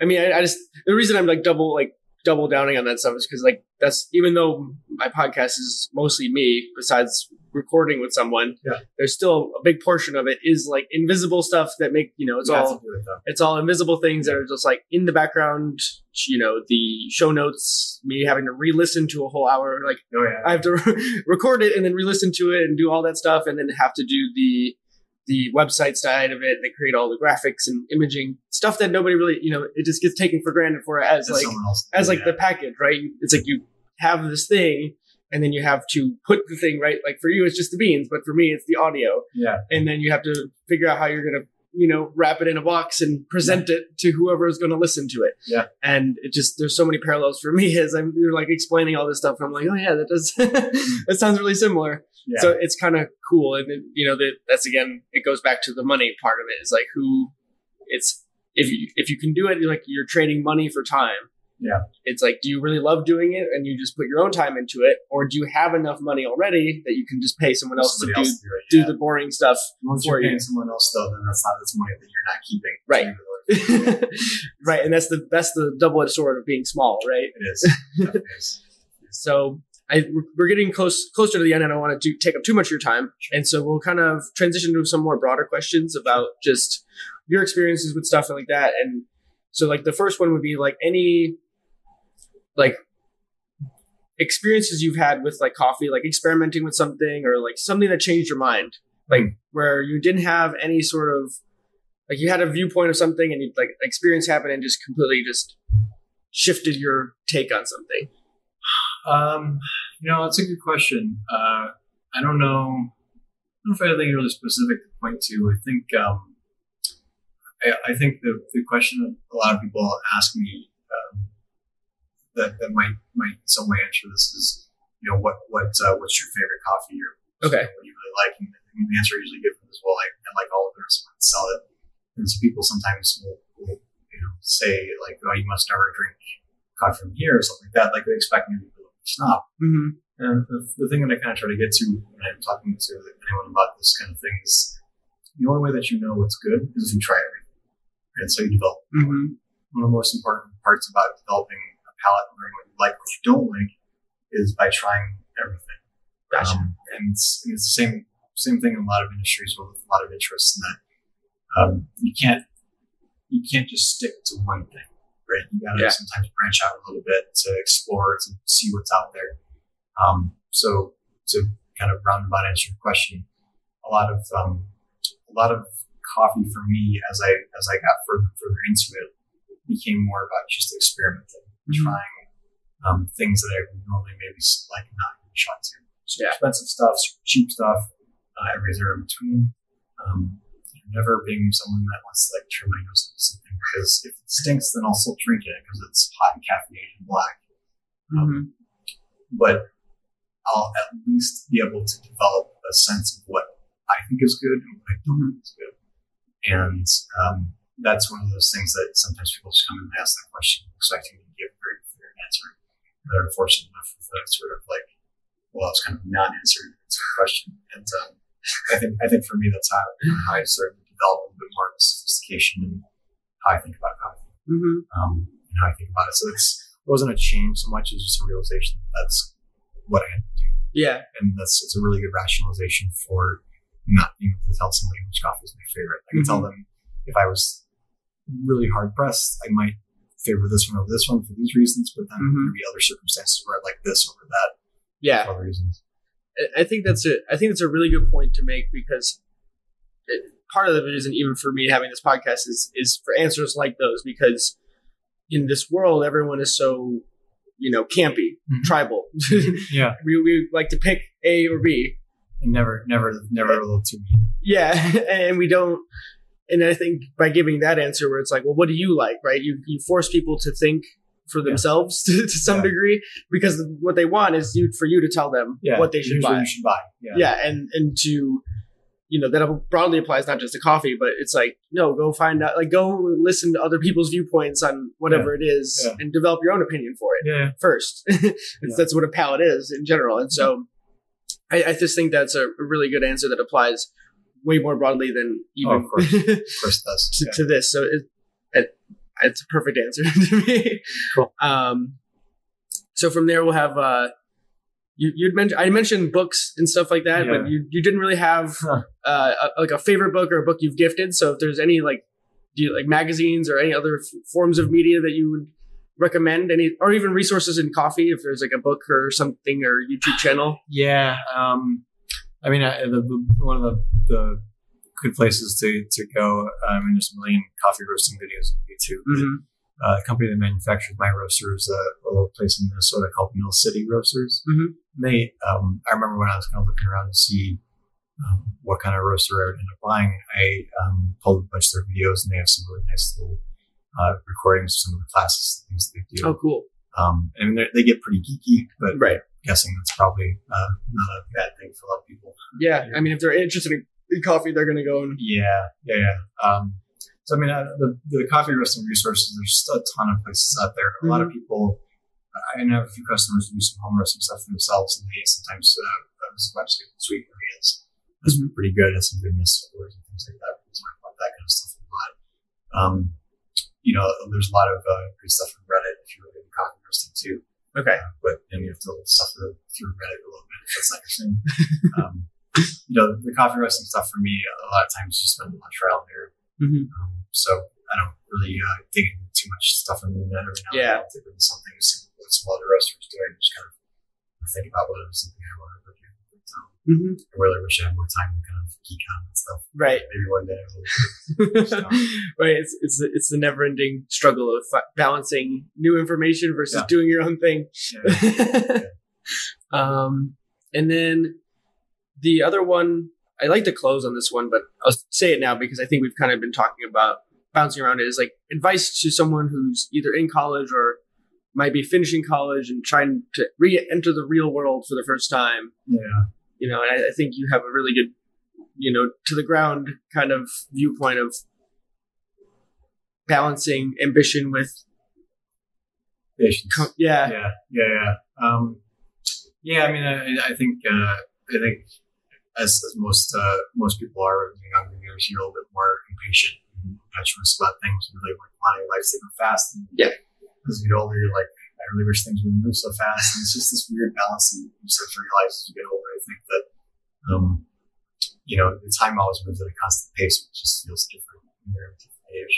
I mean, I, I just the reason I'm like double like double downing on that stuff is because like that's even though my podcast is mostly me, besides recording with someone, Yeah. there's still a big portion of it is like invisible stuff that make you know it's have all it it's all invisible things that are just like in the background. You know, the show notes, me having to re-listen to a whole hour. Like Oh yeah. I have to record it and then re-listen to it and do all that stuff, and then have to do the the website side of it. They create all the graphics and imaging stuff that nobody really, you know, it just gets taken for granted for as That's like as like the package, right? It's like you have this thing, and then you have to put the thing right. Like for you, it's just the beans, but for me, it's the audio, yeah. and then you have to figure out how you're gonna. You know, wrap it in a box and present it to whoever is going to listen to it. Yeah. and it just there's so many parallels for me as I'm you're like explaining all this stuff. I'm like, oh yeah, that does that sounds really similar. Yeah. So it's kind of cool, and then, you know that that's again, it goes back to the money part of it. Is like who, it's if you if you can do it, like you're trading money for time. Yeah. It's like, do you really love doing it, and you just put your own time into it, or do you have enough money already that you can just pay someone else Somebody to do else do it. do yeah. the boring stuff? Once for you're you. paying someone else, though, then that's not that's money that you're not keeping. Right. Right, and that's the that's the double edged sword of being small, right? is. It is. So I, we're getting close closer to the end. and I don't want to do, take up too much of your time, and so we'll kind of transition to some more broader questions about just your experiences with stuff and like that. And so, like the first one would be like any like experiences you've had with like coffee, like experimenting with something or like something that changed your mind, like where you didn't have any sort of like you had a viewpoint of something and you like experience happened and just completely just shifted your take on something. Um, you know, that's a good question. Uh, I don't know. I don't know if I have anything really specific to point to. I think um, I, I think the, the question that a lot of people ask me um, that that might might in some way answer this is, you know, what what uh, what's your favorite coffee or Okay. what you really like? And the answer I usually give them is, well, I, I like all of theirs, so I sell it. And so people sometimes will, will you know say like, oh, you must never drink coffee from here or something like that. Like they expect me to be a snob. Mm-hmm. And the, the thing that I kind of try to get to when I'm talking to anyone about this kind of thing is the only way that you know what's good is if you try everything. And so you develop. Mm-hmm. One of the most important parts about developing palate and learning what you like, what you don't like, is by trying everything. Gotcha. Um, and it's, and it's the same same thing in a lot of industries with a lot of interests in that um, you can't you can't just stick to one thing, right? You got to Yeah. sometimes branch out a little bit to explore to see what's out there. Um, so to kind of roundabout answer your question, a lot of um, a lot of coffee for me as I as I got further further into it became more about just experimenting. Trying um, things that I would normally maybe like not give a shot to. Super Yeah. expensive stuff, super cheap stuff, uh, everything in between. Um, never being someone that wants to like turn my nose up to something because if it stinks, then I'll still drink it because it's hot and caffeinated and black. Mm-hmm. But I'll at least be able to develop a sense of what I think is good and what I don't think is good. And um, that's one of those things that sometimes people just come and ask that question expecting me to give a very clear answer. They're unfortunate enough that sort of like, well, it's kind of not answered the question. And um, I think I think for me that's how, how I sort of develop a little bit more of a sophistication in how I think about coffee Mm-hmm. um, and how I think about it. So it's it wasn't a change so much as just a realization that that's what I had to do, Yeah. and that's it's a really good rationalization for not being able to tell somebody which coffee is my favorite. I can tell them if I was really hard pressed, I might favor this one over this one for these reasons, but then Mhm. there'd be other circumstances where I like this over that Yeah. for other reasons. I- think that's a I think it's a really good point to make because it, part of the reason even for me having this podcast is is for answers like those because in this world everyone is so you know campy Mhm. tribal Yeah, we, we like to pick A or B and never, never, never a little too mean. yeah and we don't and I think by giving that answer where it's like well what do you like right you you force people to think for Yeah. themselves to, to some Yeah. degree because what they want is you for you to tell them Yeah, what they should buy should buy. Yeah, yeah and and to you know that broadly applies not just to coffee but it's like no go find out like go listen to other people's viewpoints on whatever it is Yeah. and develop your own opinion for it yeah, first Yeah. that's what a palate is in general and so I, I just think that's a really good answer that applies way more broadly than even Oh, of course. of course does. to, Yeah. to this so it, it, it's a perfect answer to me Cool. um so from there we'll have uh you, you'd mentioned I mentioned books and stuff like that, but you, you didn't really have Huh. uh, a, like a favorite book or a book you've gifted. So if there's any like do you like magazines or any other f- forms of media that you would recommend, any or even resources in coffee, if there's like a book or something or YouTube channel. Yeah, um, I mean, I, the, the, one of the, the good places to, to go. I mean, there's a million coffee roasting videos on YouTube. Mm-hmm. Uh, the company that manufactures my roasters, uh, a little place in Minnesota called Mill City Roasters. Mhm. They, um, I remember when I was kind of looking around to see um, what kind of roaster I would end up buying. I um, pulled a bunch of their videos, and they have some really nice little uh, recordings of some of the classes, and things that they do. Oh, cool. Um, and they they get pretty geeky, but Right. Guessing that's probably uh, not a bad thing for a lot of people. Yeah. I mean, if they're interested in, coffee, they're going to go and. Yeah, yeah, yeah. Um, so I mean, uh, the the coffee roasting resources. There's a ton of places out there. A lot of people. I know a few customers who do some home roasting stuff for themselves, and they sometimes uh, website Sweet Maria's. That's pretty good. Has some good mist scores and things like that. People talk about that kind of stuff a lot. Um, you know, there's a lot of uh, good stuff from Reddit if you're into coffee roasting too. Okay. Uh, but then you have to suffer through Reddit a little bit if that's not your thing. um, you know, the coffee roasting stuff for me, a lot of times you spend a lot of trial and error. Mm-hmm. Um, so I don't really uh, dig into too much stuff on the internet every now Yeah. and then. I'll into something, see what some other roasters doing, just kind of think about what something I wanted to do. Mm-hmm. I really wish I had more time to kind of geek on that stuff. Right. Maybe one day right. It's it's it's the never ending struggle of fi- balancing new information versus Yeah. doing your own thing. Yeah. um, and then the other one, I like to close on this one, but I'll say it now because I think we've kind of been talking about bouncing around. It is like advice to someone who's either in college or might be finishing college and trying to re-enter the real world for the first time. yeah. You know, and I, I think you have a really good, you know, to the ground kind of viewpoint of balancing ambition with, Patience. co- yeah, yeah, yeah, yeah. Um, yeah, I mean, I, I think, uh, I think as, as most, uh, most people are in the younger years, you're a little bit more impatient and impetuous about things and really like wanting life to go fast. And Yeah. As you get older, you're like, I really wish things would move so fast. And it's just this weird balance that you start to realize as you get older. I think that, um, you know, the time always moves at a constant pace, which just feels different when you're at a different age.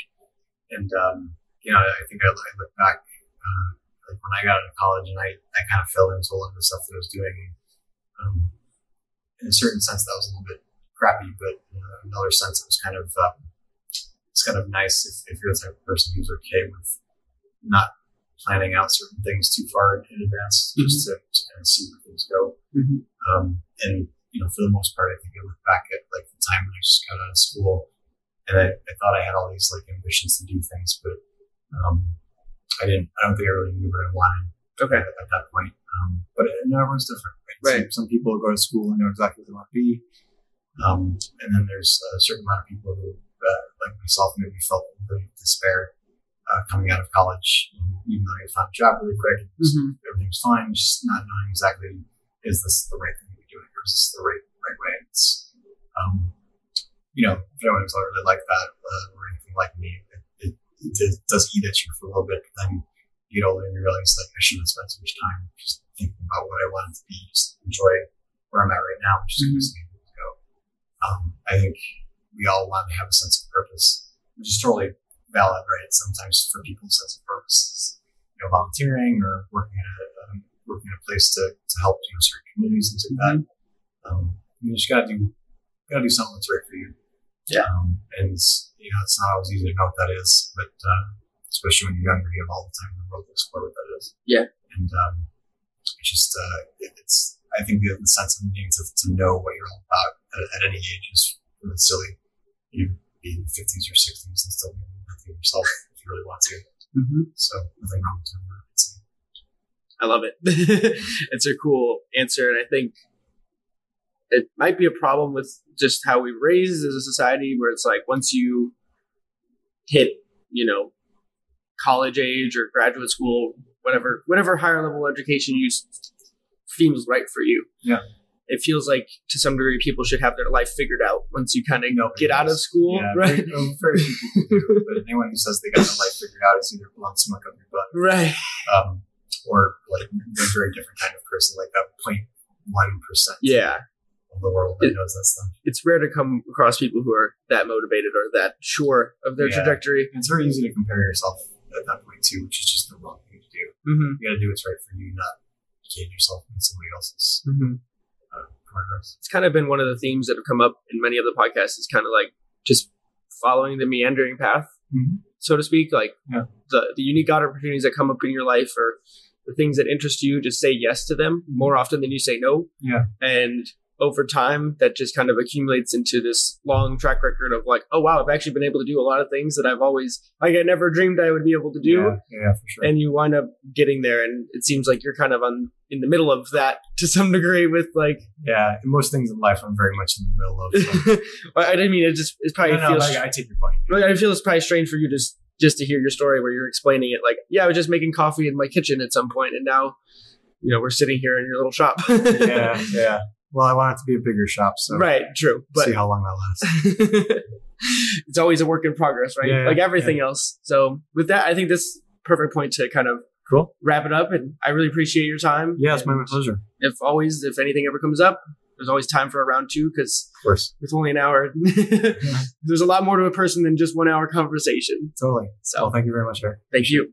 And, um, you know, I think I, I look back, uh, like when I got out of college and I, I kind of fell into a lot of the stuff that I was doing. Um, in a certain sense, that was a little bit crappy, but in another sense, it was kind of, um, it's kind of nice if, if you're the type of person who's okay with not planning out certain things too far in advance, just to, to kind of see where things go. Mhm. Um, and, you know, for the most part, I think I look back at like the time when I just got out of school and I, I thought I had all these like ambitions to do things, but, um, I didn't, I don't think I really knew what I wanted okay, at, at that point. Um, but everyone's different, right? Right. Some, some people go to school and know exactly what they want to be. Um, and then there's a certain amount of people who, uh, like myself, maybe felt a bit of despair uh, coming out of college, even though you found a job really quick, Mhm. everything was fine, just not knowing exactly is this the right thing to be doing or is this the right right way? It's, um, you know, if anyone who's really like that uh, or anything like me, it, it, it does- eat at you for a little bit, but then you get older and you realize like I shouldn't have spent so much time just thinking about what I wanted to be, just enjoy where I'm at right now, which is Mhm. mm to go. Um, I think we all want to have a sense of purpose, which is totally valid, right? Sometimes for people, a sense of purpose purposes, you know, volunteering or working at a, um, working at a place to, to help you know certain communities and things like that. Um, you just gotta do gotta do something that's right for you. Yeah. Um, and you know, it's not always easy to know what that is, but uh, especially when you're younger, you have all the time in the world to explore what that is. Yeah. And um, it's just uh, it, it's I think the, the sense of needing to, to know what you're all about at, at any age is really silly. You be in the 50s or 60s and still be nothing yourself if you really want to. Mm-hmm. So nothing wrong with doing that. I love it. it's a cool answer, and I think it might be a problem with just how we raise as a society, where it's like once you hit, you know, college age or graduate school, whatever, whatever higher level education you s- seems right for you. Yeah. It feels like to some degree people should have their life figured out once you kind of Nobody get out of school, yeah, right? Very, very few people do. But anyone who says they got their life figured out is either blowing smoke up your butt Right. um, or like a very different kind of person, like that 0.1% Yeah. of the world that It- knows that stuff. It's rare to come across people who are that motivated or that sure of their Yeah. trajectory. It's very easy to compare yourself at that point too, which is just the wrong thing to do. Mm-hmm. You got to do what's right for you, not gauge yourself in somebody else's Mm-hmm. Progress. it's kind of been one of the themes that have come up in many of the podcasts is kind of like just following the meandering path, Mhm. so to speak. Like Yeah. the, the unique god opportunities that come up in your life or the things that interest you, just say yes to them more often than you say no. Yeah. And over time, that just kind of accumulates into this long track record of like, oh wow, I've actually been able to do a lot of things that I've always like I never dreamed I would be able to do. Yeah, yeah, for sure. And you wind up getting there, and it seems like you're kind of on in the middle of that to some degree with like yeah, most things in life, I'm very much in the middle of. Um, I didn't mean it. Just it's probably no, no, feels. like, I take your point. like, I feel it's probably strange for you just just to hear your story where you're explaining it. Like, yeah, I was just making coffee in my kitchen at some point, and now, you know, we're sitting here in your little shop. yeah, yeah. Well, I want it to be a bigger shop, so right. True, but see how long that lasts. it's always a work in progress, right? Yeah, like everything else. So with that, I think this perfect point to kind of Cool. wrap it up. And I really appreciate your time. Yeah, it's my pleasure. If always, if anything ever comes up, there's always time for a round two because Of course, it's only an hour, there's a lot more to a person than just one hour conversation. totally. So Well, thank you very much, Erich. thank you.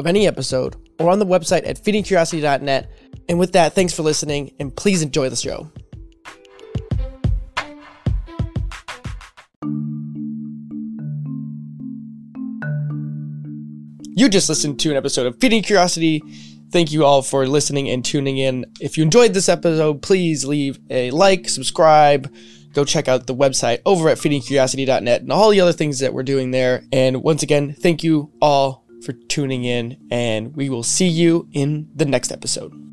of any episode or on the website at feedingcuriosity.net. And with that, thanks for listening and please enjoy the show. You just listened to an episode of Feeding Curiosity. Thank you all for listening and tuning in. If you enjoyed this episode, please leave a like, subscribe, go check out the website over at feedingcuriosity.net and all the other things that we're doing there. And once again, thank you all for tuning in, and we will see you in the next episode.